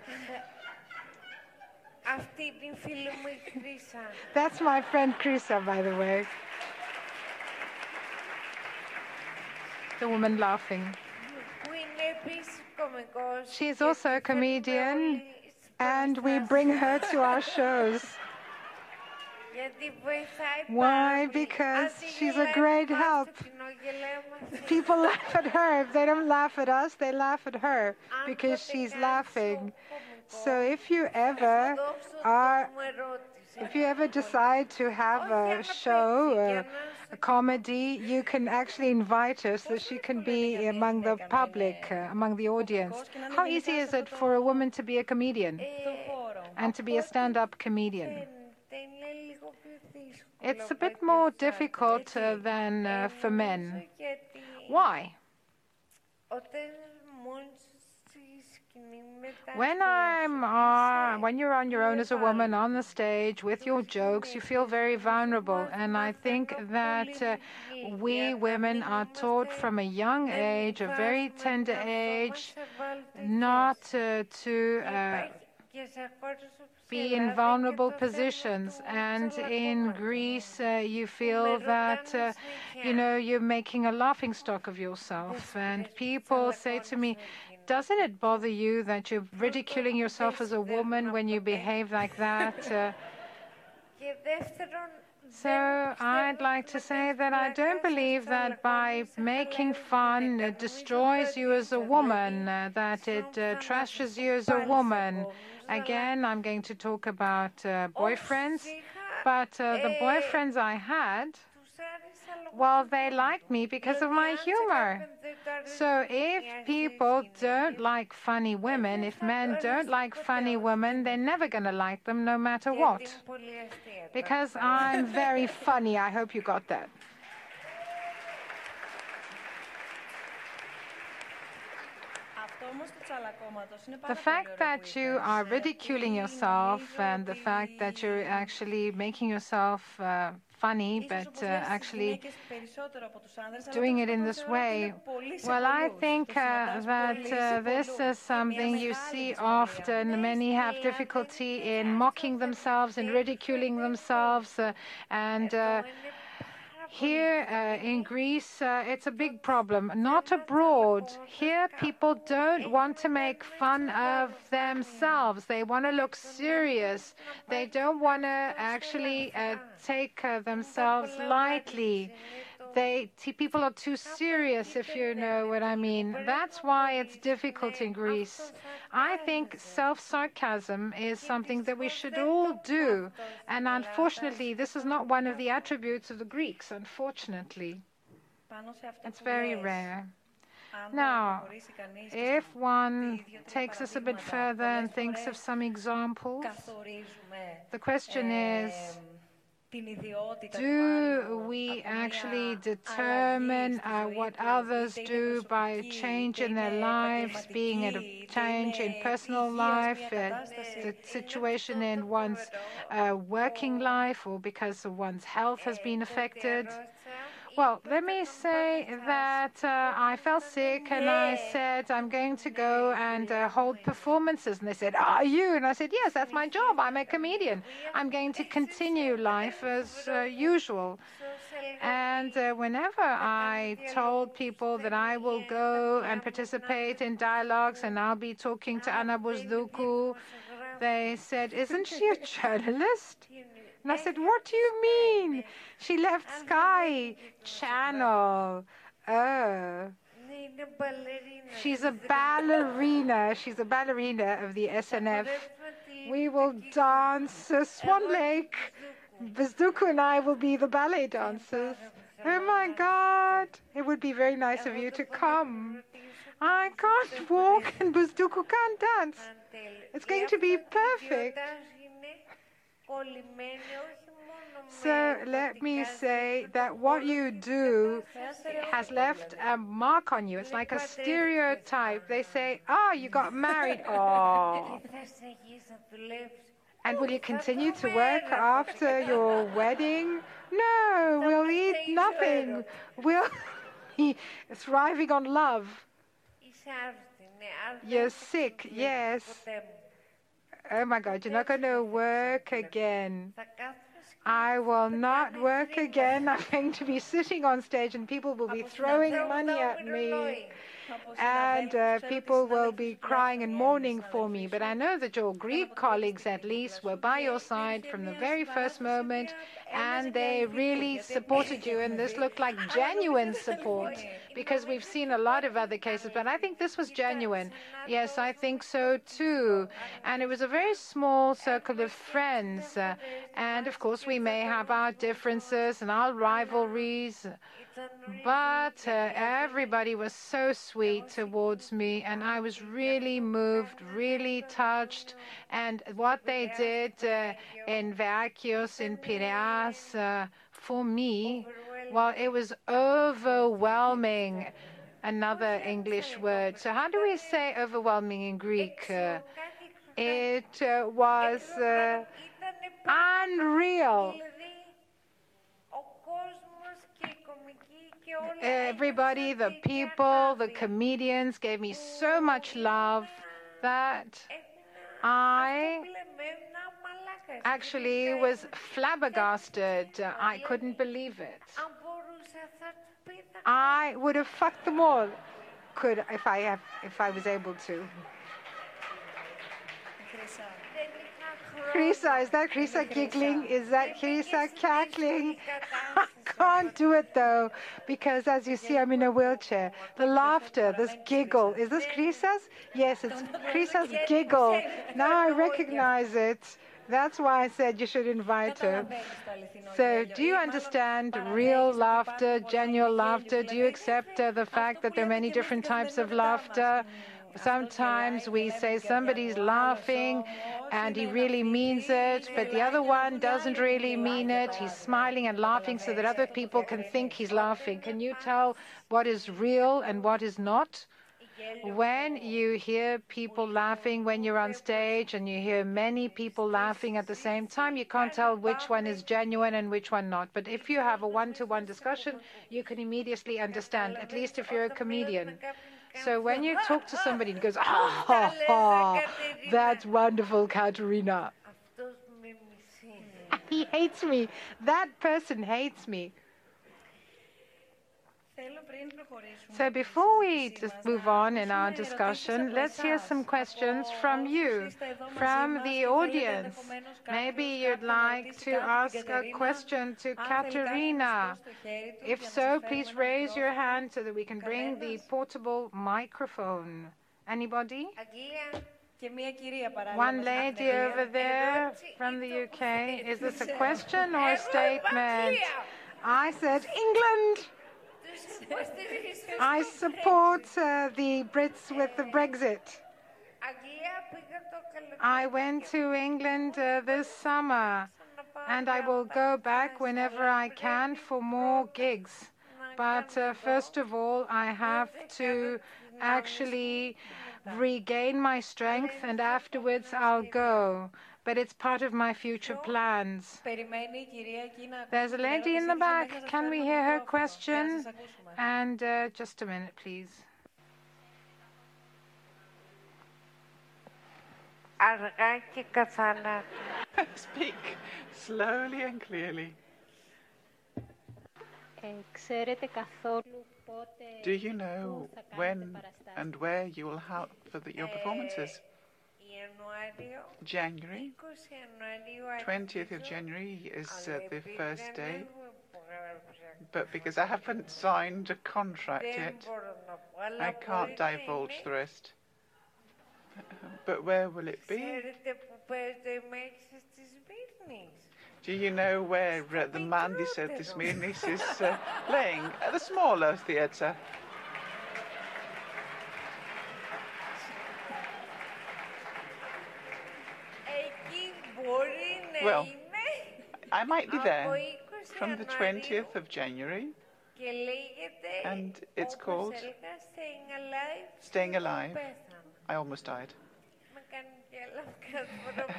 That's my friend Chrisa, by the way. The woman laughing. She is also a comedian, and we bring her to our shows. Why? Because she's a great help. People laugh at her. If they don't laugh at us, they laugh at her because she's laughing. So if you ever are, if you ever decide to have a show, uh, a comedy, you can actually invite her so she can be among the public, uh, among the audience. How easy is it for a woman to be a comedian and to be a stand up comedian? It's a bit more difficult uh, than uh, for men. Why? When I'm uh, when you're on your own as a woman on the stage with your jokes, you feel very vulnerable, and I think that uh, we women are taught from a young age, a very tender age, not uh, to uh, be in vulnerable positions. And in Greece, uh, you feel that, uh, you know, you're making a laughing stock of yourself. And people say to me, doesn't it bother you that you're ridiculing yourself as a woman when you behave like that? Uh, So I'd like to say that I don't believe that by making fun it destroys you as a woman, uh, that it uh, trashes you as a woman. Again, I'm going to talk about uh, boyfriends, but uh, the boyfriends I had well, they like me because of my humor. So if people don't like funny women, if men don't like funny women, they're never going to like them no matter what. Because I'm very funny. I hope you got that. The fact that you are ridiculing yourself and the fact that you're actually making yourself uh, funny, but uh, actually doing it in this way. Well, I think uh, that uh, this is something you see often. Many have difficulty in mocking themselves and ridiculing themselves, uh, and uh, here uh, in Greece, uh, it's a big problem. Not abroad. Here, people don't want to make fun of themselves. They want to look serious. They don't want to actually uh, take uh, themselves lightly. They people are too serious, if you know what I mean. That's why it's difficult in Greece. I think self-sarcasm is something that we should all do, and unfortunately, this is not one of the attributes of the Greeks. Unfortunately, it's very rare. Now, if one takes us a bit further and thinks of some examples, the question is do we actually determine uh, what others do by change in their lives, being at a change in personal life, uh, the situation in one's uh, working life, or because one's health has been affected? Well, let me say that uh, I fell sick and I said, I'm going to go and uh, hold performances. And they said, Are you? And I said, Yes, that's my job. I'm a comedian. I'm going to continue life as uh, usual. And uh, whenever I told people that I will go and participate in dialogues and I'll be talking to Anna Bousdoukou, they said, Isn't she a journalist? And I said, What do you mean? She left Sky Channel. Oh. She's a ballerina. She's a ballerina of the SNF. We will dance uh, Swan Lake. Bousdoukou and I will be the ballet dancers. Oh my God. It would be very nice of you to come. I can't walk and Bousdoukou can't dance. It's going to be perfect. So let me say that what you do has left a mark on you. It's like a stereotype. They say, oh, you got married. Oh. And will you continue to work after your wedding? No, we'll eat nothing. We'll be thriving on love. You're sick, yes. Oh my God, you're not going to work again. I will not work again. I'm going to be sitting on stage and people will be throwing money at me and uh, people will be crying and mourning for me. But I know that your Greek colleagues, at least, were by your side from the very first moment, and they really supported you. And this looked like genuine support because we've seen a lot of other cases, but I think this was genuine. Yes, I think so too. And it was a very small circle of friends. Uh, and of course, we may have our differences and our rivalries. But uh, everybody was so sweet towards me, and I was really moved, really touched. And what they did uh, in Vakios, in Piraeus, uh, for me, well, it was overwhelming. Another English word. So, how do we say overwhelming in Greek? It uh, was uh, unreal. Everybody, the people, the comedians gave me so much love that I actually was flabbergasted. I couldn't believe it. I would have fucked them all, could if I have, if I was able to. Chrisa, is that Chrisa giggling? Is that Chrisa cackling? I can't do it though, because as you see, I'm in a wheelchair. The laughter, this giggle, is this Chrisa's? Yes, it's Chrisa's giggle. Now I recognize it. That's why I said you should invite her. So, do you understand real laughter, genuine laughter? Do you accept uh, the fact that there are many different types of laughter? Sometimes we say somebody's laughing and he really means it, but the other one doesn't really mean it. He's smiling and laughing so that other people can think he's laughing. Can you tell what is real and what is not? When you hear people laughing when you're on stage and you hear many people laughing at the same time, you can't tell which one is genuine and which one not. But if you have a one to one discussion, you can immediately understand, at least if you're a comedian. So when you talk to somebody and goes, ah, ha, ha, that's wonderful, Katerina. he hates me. That person hates me. So before we just move on in our discussion, let's hear some questions from you, from the audience. Maybe you'd like to ask a question to Katerina. If so, please raise your hand so that we can bring the portable microphone. Anybody? One lady over there from the UK. Is this a question or a statement? I said England. I support uh, the Brits with the Brexit. I went to England uh, this summer and I will go back whenever I can for more gigs. But uh, first of all, I have to actually regain my strength and afterwards I'll go but it's part of my future plans. There's a lady in the back. Can we hear her question? And uh, just a minute, please. Speak slowly and clearly. Do you know when and where you will have for the, your performances? January. 20th of January is uh, the first day. But because I haven't signed a contract yet, I can't divulge the rest. But where will it be? Do you know where uh, the Mandis at the Smirnis is uh, playing? At the smaller theatre. Well, I might be there from the 20th of January. And it's called Staying Alive. I almost died.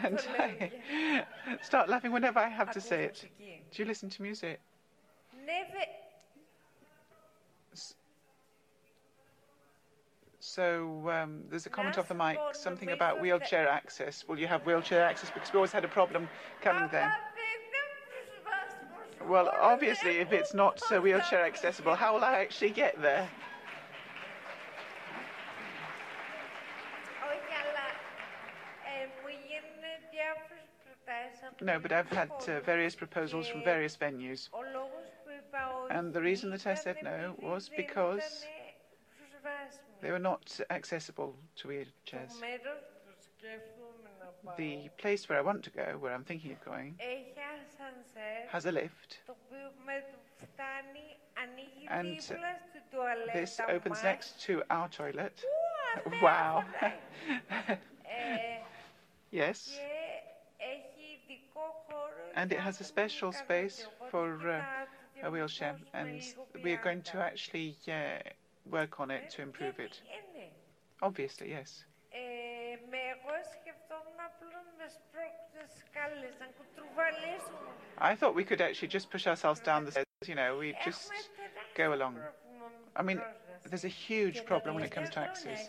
and I start laughing whenever I have to say it. Do you listen to music? So um, there's a comment off the mic, something about wheelchair access. Will you have wheelchair access? Because we always had a problem coming there. Well, obviously, if it's not uh, wheelchair accessible, how will I actually get there? No, but I've had uh, various proposals from various venues. And the reason that I said no was because they were not accessible to wheelchairs. The place where I want to go, where I'm thinking of going, has a lift. And this opens next to our toilet. Wow. yes. And it has a special space for uh, a wheelchair, and we are going to actually uh, work on it to improve it. Obviously, yes. I thought we could actually just push ourselves down the stairs, you know, we just go along. I mean, there's a huge problem when it comes to access.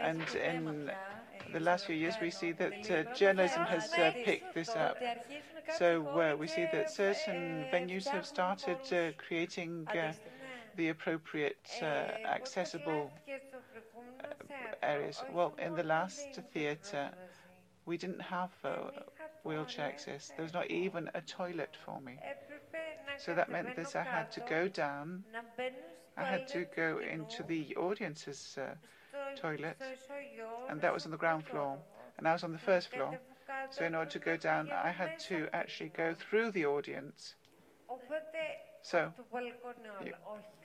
And in the last few years, we see that uh, journalism has uh, picked this up. So uh, we see that certain venues have started uh, creating uh, the appropriate uh, accessible uh, areas. Well, in the last theatre, we didn't have uh, wheelchair access. There was not even a toilet for me. So that meant that I had to go down. I had to go into the audience's uh, toilet, and that was on the ground floor, and I was on the first floor. So in order to go down, I had to actually go through the audience. So,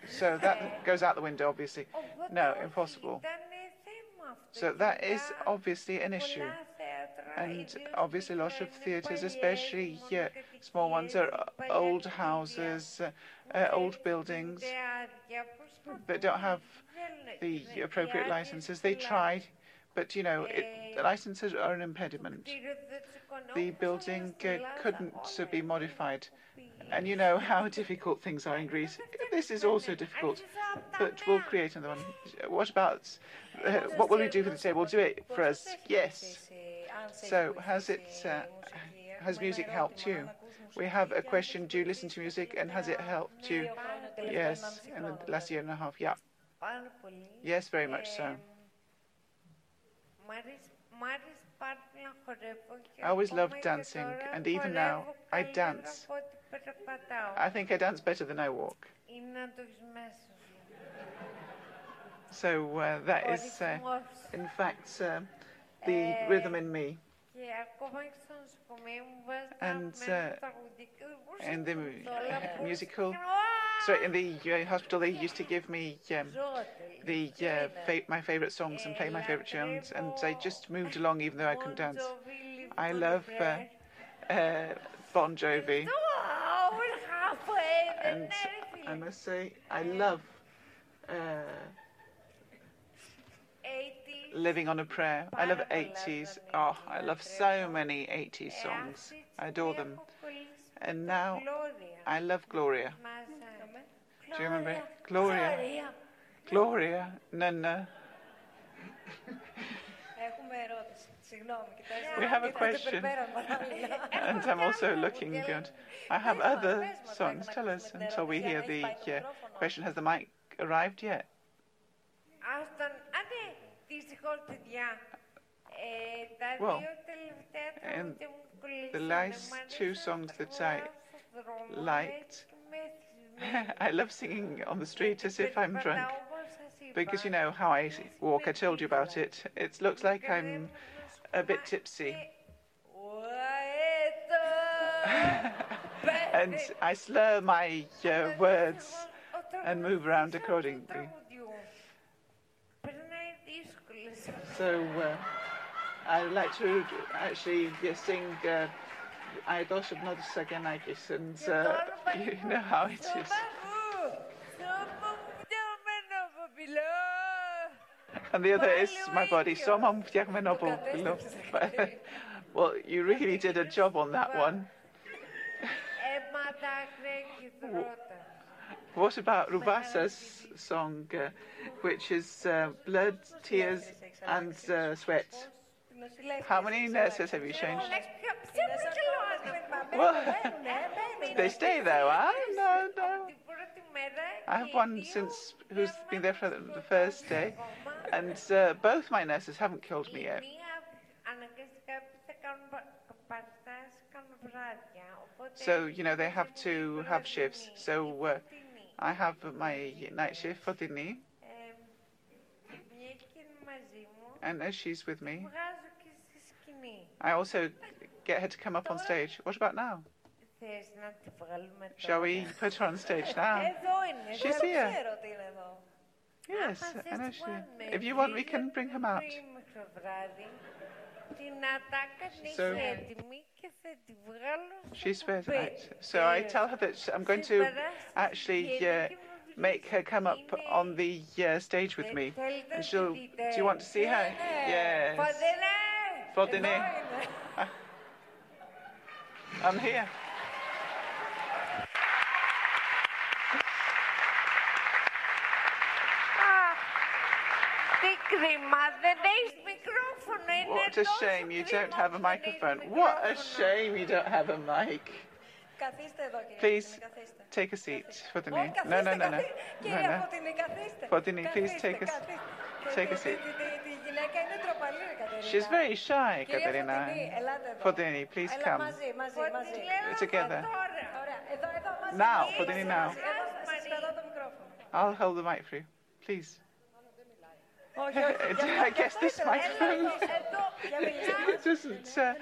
so that goes out the window, obviously. No, impossible. So that is obviously an issue. And obviously, a lot of theatres, especially yeah, small ones, are old houses, uh, old buildings that don't have the appropriate licenses. They tried, but you know, it, licenses are an impediment. The building uh, couldn't uh, be modified. And you know how difficult things are in Greece. This is also difficult, but we'll create another one. What about, uh, what will we do for the table? We'll do it for us. Yes. So has it, uh, has music helped you? We have a question, do you listen to music and has it helped you? Yes, in the last year and a half, yeah. Yes, very much so. I always loved dancing, and even now, I dance. I think I dance better than I walk. So uh, that is, uh, in fact, uh, the rhythm in me. And uh, in the musical, so in the uh, hospital, they used to give me um, the uh, fa my favourite songs and play my favourite tunes, and I just moved along even though I couldn't dance. I love uh, uh, Bon Jovi, and I must say I love uh, Living on a Prayer. I love 80s. Oh, I love so many 80s songs. I adore them. And now I love Gloria. Do you remember it? Gloria. Gloria. Nana. We have a question. and I'm also looking good. I have other songs. Tell us until we hear the uh, question. Has the mic arrived yet? Well, and the last two songs that I liked, I love singing on the street as if I'm drunk. Because you know how I walk, I told you about it. It looks like I'm a bit tipsy. and I slur my uh, words and move around accordingly. So uh, I'd like to actually sing uh, Aidos of Notis and uh, you know how it is. And the other is my body. Somam Well, you really did a job on that one. what about Rouvas's song, uh, which is uh, Blood, Tears, and uh, Sweat? How many nurses have you changed? Well, they stay there, huh? No, no. I have one since who's been there for the first day, and uh, both my nurses haven't killed me yet. So, you know, they have to have shifts. So uh, I have my night shift Fotini. And as she's with me, I also get her to come up on stage. What about now? Shall we put her on stage now? She's here. Yes, she. If you want, we can bring him out. So she's ready. So I tell her that I'm going to actually uh, make her come up on the uh, stage with me, and she'll. Do you want to see her? Yes. Fotini. I'm here. What a shame you don't have a microphone. What a shame you don't have a mic. Please take a seat, Fotini. No, no, no, no. no, no. Fotini, please take a, take a seat. She's very shy, Katerina. Fotini, please come. Together. Now, Fotini, now. I'll hold the mic for you. Please. I guess this microphone doesn't uh,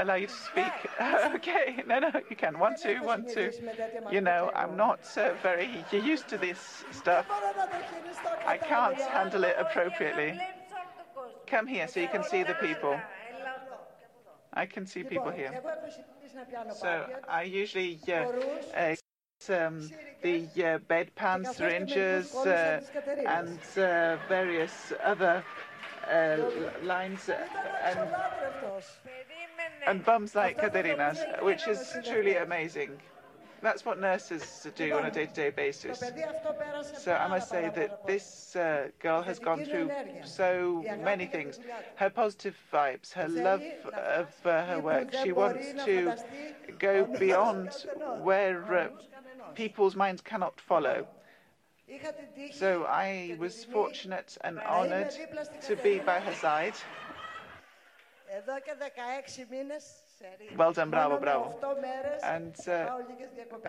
allow you to speak. okay, no, no, you can. One, two, one, two. You know, I'm not uh, very used to this stuff. I can't handle it appropriately. Come here so you can see the people. I can see people here. So I usually uh, um, the uh, bedpan syringes uh, and uh, various other uh, lines uh, and, and bums like Katerina's, which is truly amazing. That's what nurses do on a day-to-day basis. So I must say that this uh, girl has gone through so many things. Her positive vibes, her love of uh, her work. She wants to go beyond where uh, people's minds cannot follow. So I was fortunate and honored to be by her side. Well done, bravo, bravo. And uh,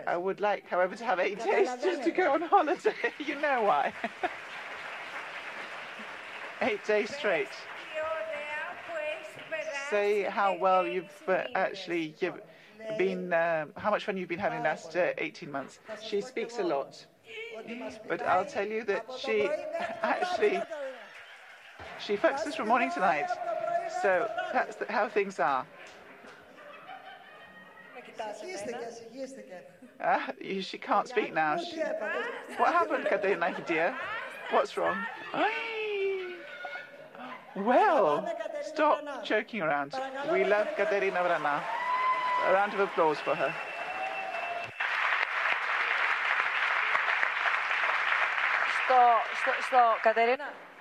I would like, however, to have eight days just to go on holiday. you know why. eight days straight. Say how well you've uh, actually you've been, uh, how much fun you've been having last uh, 18 months. She speaks a lot. But I'll tell you that she actually, she focuses from morning to night. So that's the, how things are. Uh, she can't speak now. She, what happened, Katerina, dear? What's wrong? Well, stop joking around. We love Katerina Vrana. A round of applause for her.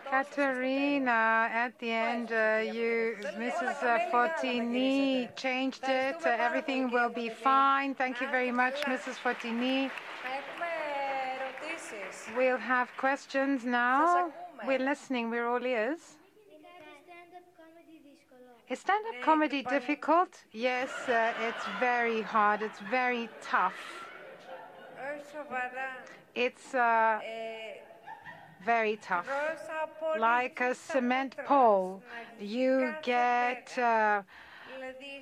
Katerina, at the end, uh, you, Mrs. Fotini changed it. Uh, everything will be fine. Thank you very much, Mrs. Fotini. We'll have questions now. We're listening. We're all ears. Is stand-up comedy difficult? Yes, uh, it's very hard. It's very tough. It's uh, very tough. Like a cement pole, you get uh,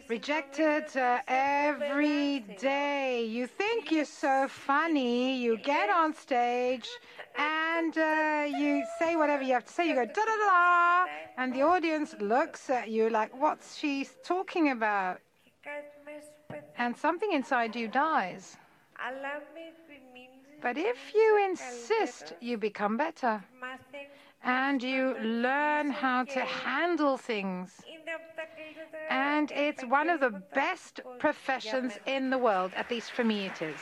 rejected uh, every day. You think you're so funny, you get on stage and uh, you say whatever you have to say. You go da da da, and the audience looks at you like, "What's she talking about?" And something inside you dies. But if you insist, you become better. And you learn how to handle things. And it's one of the best professions in the world, at least for me it is.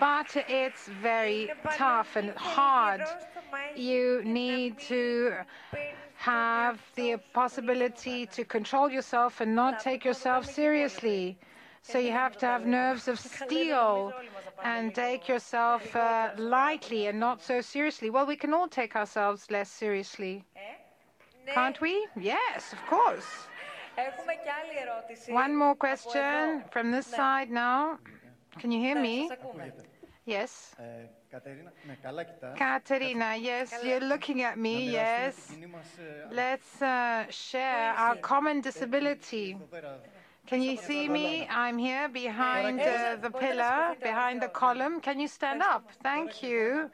But it's very tough and hard. You need to have the possibility to control yourself and not take yourself seriously. So you have to have nerves of steel and take yourself uh, lightly and not so seriously. Well, we can all take ourselves less seriously. Can't we? Yes, of course. One more question from this side now. Can you hear me? Yes. Katerina, yes, you're looking at me, yes. Let's uh, share our common disability. Can you see me? I'm here behind uh, the pillar, behind the column. Can you stand up? Thank you.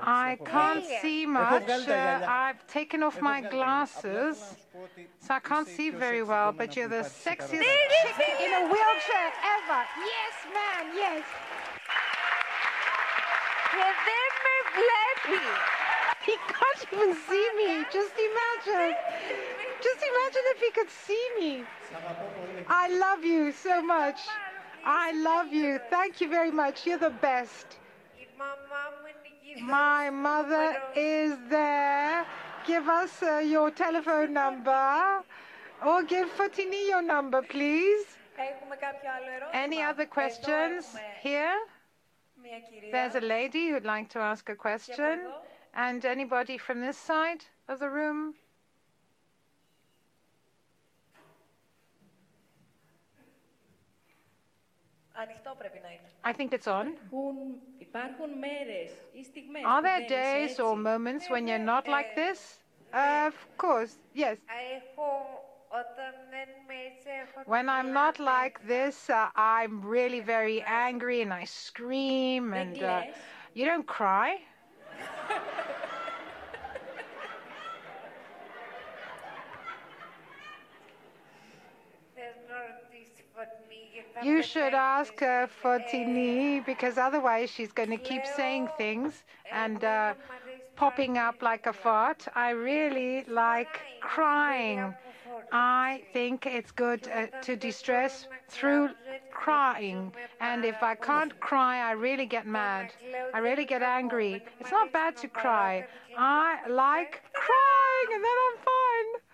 I can't see much. Uh, I've taken off my glasses, so I can't see very well, but you're the sexiest chick in a wheelchair ever. Yes, man, yes. He can't even see me. Just imagine. Just imagine if he could see me. I love you so much. I love you. Thank you very much. You're the best. My mother is there. Give us uh, your telephone number. Or give Fotini your number, please. Any other questions here? There's a lady who'd like to ask a question. And anybody from this side of the room? I think it's on. Are there days or moments when you're not like this? Of course, yes. When I'm not like this, uh, I'm really very angry and I scream and uh, you don't cry. You should ask uh, Fotini because otherwise she's going to keep saying things and uh, popping up like a fart. I really like crying. I think it's good uh, to distress through crying. And if I can't cry, I really get mad. I really get angry. It's not bad to cry. I like crying and then I'm fine.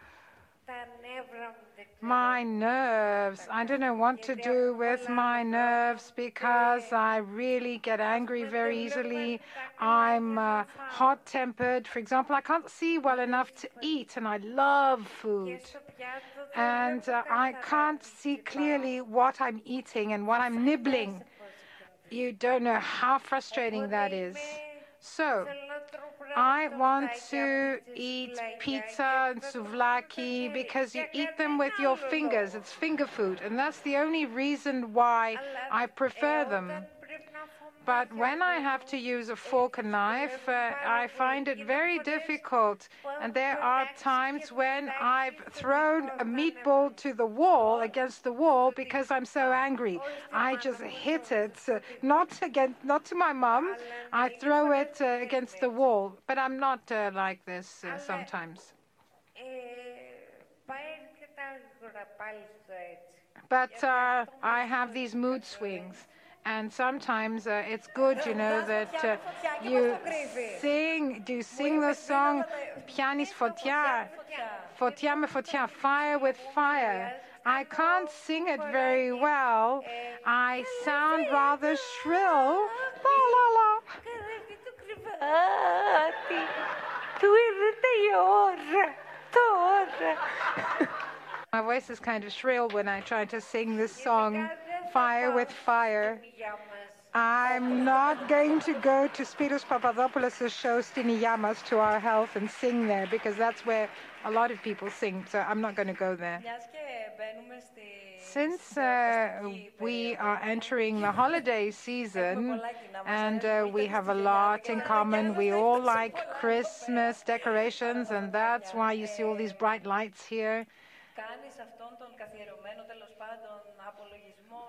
My nerves. I don't know what to do with my nerves because I really get angry very easily. I'm uh, hot tempered. For example, I can't see well enough to eat, and I love food. And uh, I can't see clearly what I'm eating and what I'm nibbling. You don't know how frustrating that is. So, I want to eat pizza and souvlaki because you eat them with your fingers. It's finger food, and that's the only reason why I prefer them. But when I have to use a fork and knife, uh, I find it very difficult. And there are times when I've thrown a meatball to the wall, against the wall, because I'm so angry. I just hit it, uh, not against, not to my mum. I throw it uh, against the wall. But I'm not uh, like this uh, sometimes. But uh, I have these mood swings. And sometimes uh, it's good, you know, that uh, you sing, do you sing the song Pianis Fotia, Fotia me Fotia, fire with fire. I can't sing it very well. I sound rather shrill. La la la. My voice is kind of shrill when I try to sing this song fire with fire. I'm not going to go to Spiros Papadopoulos' show Stin Ygeia Mas to our health and sing there because that's where a lot of people sing, so I'm not going to go there. Since uh, we are entering the holiday season and uh, we have a lot in common, we all like Christmas decorations, and that's why you see all these bright lights here.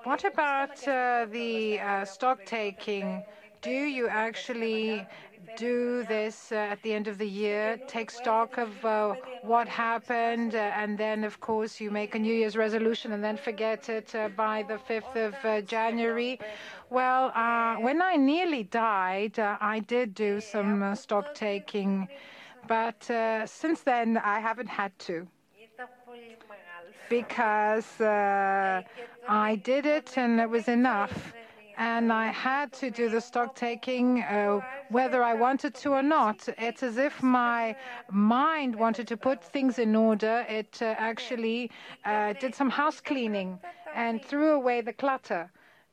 What about uh, the uh, stock taking? Do you actually do this uh, at the end of the year, take stock of uh, what happened, uh, and then, of course, you make a New Year's resolution and then forget it uh, by the 5th of January? Well, when I nearly died, I did do some stock taking, but since then I haven't had to because uh, I did it and it was enough. And I had to do the stock taking uh, whether I wanted to or not. It's as if my mind wanted to put things in order. It uh, actually uh, did some house cleaning and threw away the clutter.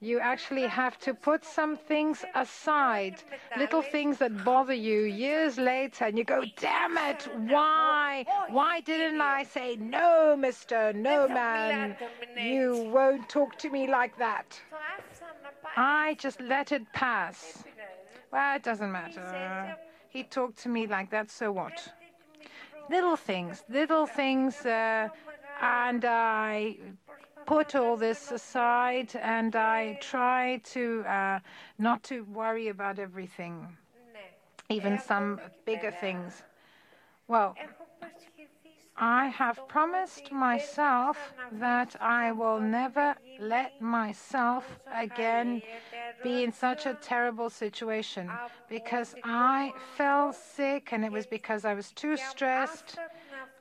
You actually have to put some things aside, little things that bother you years later, and you go, damn it, why? Why didn't I say, no, mister, no, man, you won't talk to me like that? I just let it pass. Well, it doesn't matter. He talked to me like that, so what? Little things, little things, uh, and I put all this aside and I try to uh, not to worry about everything, even some bigger things. Well, I have promised myself that I will never let myself again be in such a terrible situation because I fell sick and it was because I was too stressed.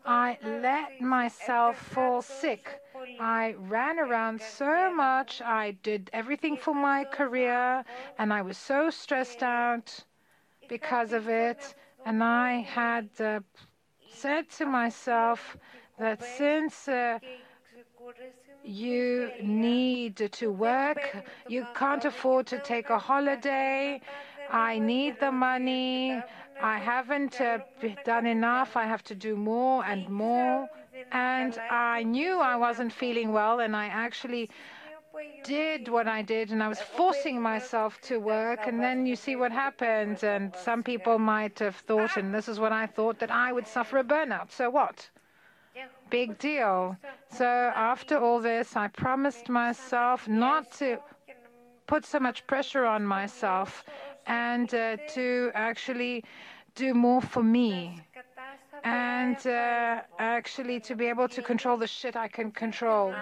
I let myself fall sick I ran around so much. I did everything for my career, and I was so stressed out because of it. And I had uh, said to myself that since uh, you need to work, you can't afford to take a holiday, I need the money, I haven't uh, done enough, I have to do more and more. And I knew I wasn't feeling well, and I actually did what I did and I was forcing myself to work and then you see what happened and some people might have thought and this is what I thought that I would suffer a burnout. So what? Big deal. So after all this I promised myself not to put so much pressure on myself and uh, to actually do more for me and uh, actually to be able to control the shit I can control.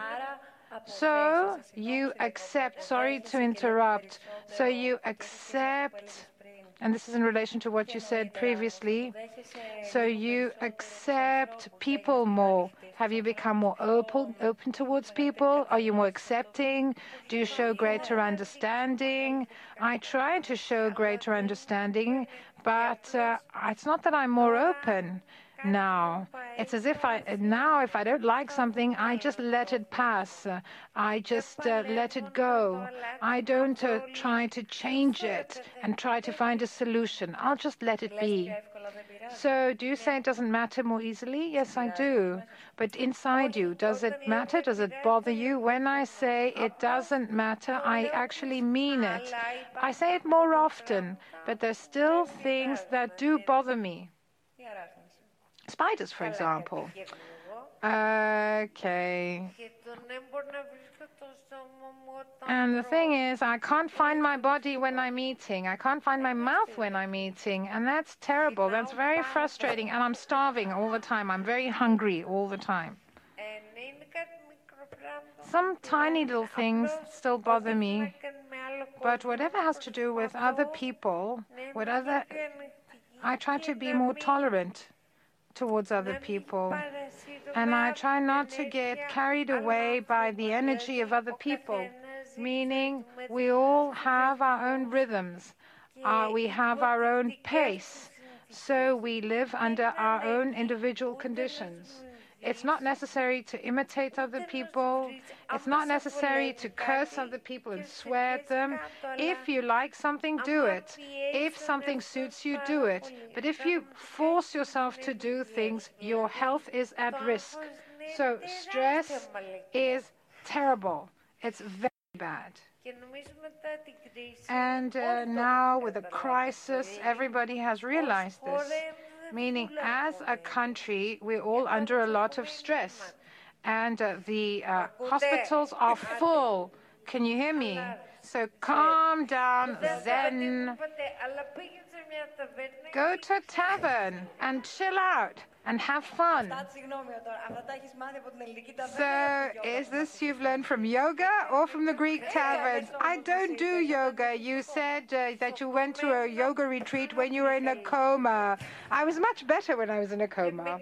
So you accept, sorry to interrupt, so you accept, and this is in relation to what you said previously, so you accept people more. Have you become more open, open towards people? Are you more accepting? Do you show greater understanding? I try to show greater understanding, but uh, it's not that I'm more open now. It's as if I now, if I don't like something, I just let it pass. I just uh, let it go. I don't uh, try to change it and try to find a solution. I'll just let it be. So, do you say it doesn't matter more easily? Yes, I do. But inside you, does it matter? Does it bother you? When I say it doesn't matter, I actually mean it. I say it more often, but there's still things that do bother me. Spiders, for example. Okay. And the thing is, I can't find my body when I'm eating. I can't find my mouth when I'm eating. And that's terrible. That's very frustrating. And I'm starving all the time. I'm very hungry all the time. Some tiny little things still bother me. But whatever has to do with other people, whatever, I try to be more tolerant towards other people. And I try not to get carried away by the energy of other people, meaning we all have our own rhythms, uh, we have our own pace, so we live under our own individual conditions. It's not necessary to imitate other people. It's not necessary to curse other people and swear at them. If you like something, do it. If something suits you, do it. But if you force yourself to do things, your health is at risk. So stress is terrible. It's very bad. And uh, now, with the crisis, everybody has realized this meaning as a country, we're all under a lot of stress. And uh, the uh, hospitals are full. Can you hear me? So calm down, zen. Go to a tavern and chill out and have fun. So, is this you've learned from yoga or from the Greek taverns? I don't do yoga. You said uh, that you went to a yoga retreat when you were in a coma. I was much better when I was in a coma.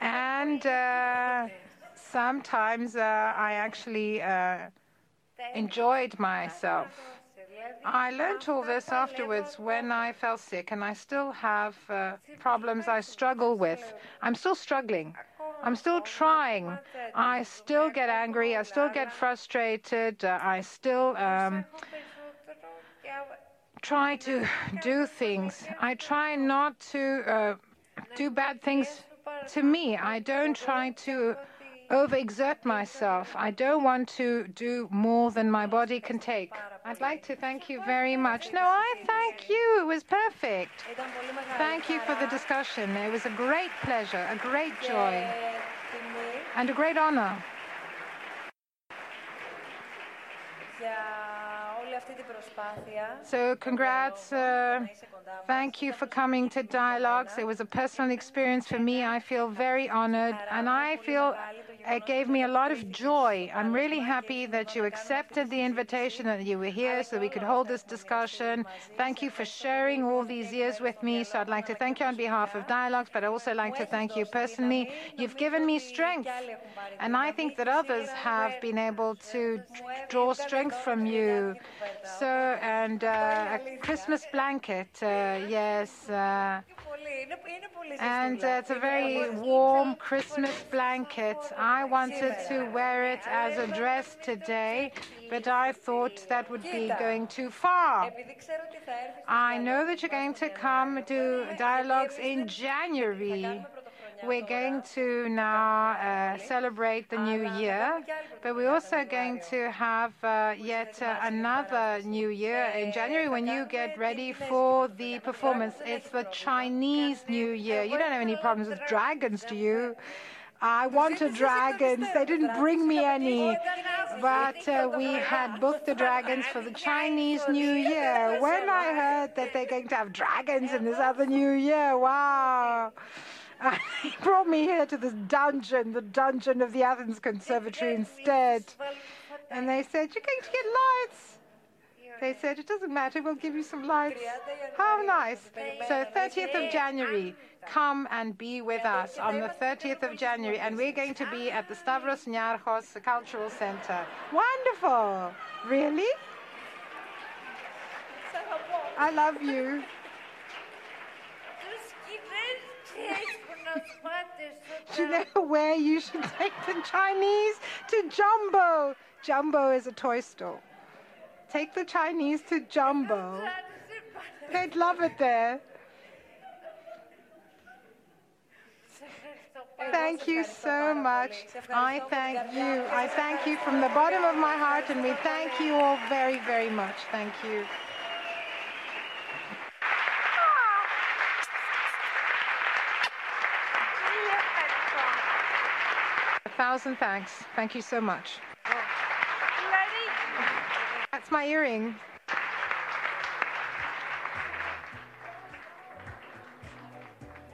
And uh, sometimes uh, I actually uh, enjoyed myself. I learned all this afterwards when I fell sick, and I still have uh, problems I struggle with. I'm still struggling. I'm still trying. I still get angry. I still get frustrated. Uh, I still um, try to do things. I try not to uh, do bad things to me. I don't try to overexert myself. I don't want to do more than my body can take. I'd like to thank you very much. No, I thank you. It was perfect. Thank you for the discussion. It was a great pleasure, a great joy, and a great honor. So, congrats. Uh, thank you for coming to Dialogues. It was a personal experience for me. I feel very honored, and I feel it gave me a lot of joy. I'm really happy that you accepted the invitation and you were here so we could hold this discussion. Thank you for sharing all these years with me. So I'd like to thank you on behalf of Dialogues, but I'd also like to thank you personally. You've given me strength, and I think that others have been able to draw strength from you. So, and uh, a Christmas blanket, uh, yes. Uh, and uh, it's a very warm Christmas blanket. I wanted to wear it as a dress today, but I thought that would be going too far. I know that you're going to come to dialogues in January. We're going to now uh, celebrate the new year, but we're also going to have uh, yet uh, another new year in January when you get ready for the performance. It's the Chinese New Year. You don't have any problems with dragons, do you? I wanted dragons. They didn't bring me any. But uh, we had booked the dragons for the Chinese New Year. When I heard that they're going to have dragons in this other New Year, wow. he brought me here to this dungeon, the dungeon of the Athens Conservatory instead. And they said, You're going to get lights. They said, It doesn't matter, we'll give you some lights. How nice. So, 30th of January, come and be with us on the 30th of January. And we're going to be at the Stavros Niarchos Cultural Center. Wonderful. Really? I love you. Do you know where you should take the Chinese? To Jumbo. Jumbo is a toy store. Take the Chinese to Jumbo. They'd love it there. Thank you so much. I thank you. I thank you from the bottom of my heart, and we thank you all very, very much. Thank you. A thousand thanks. Thank you so much. That's my earring.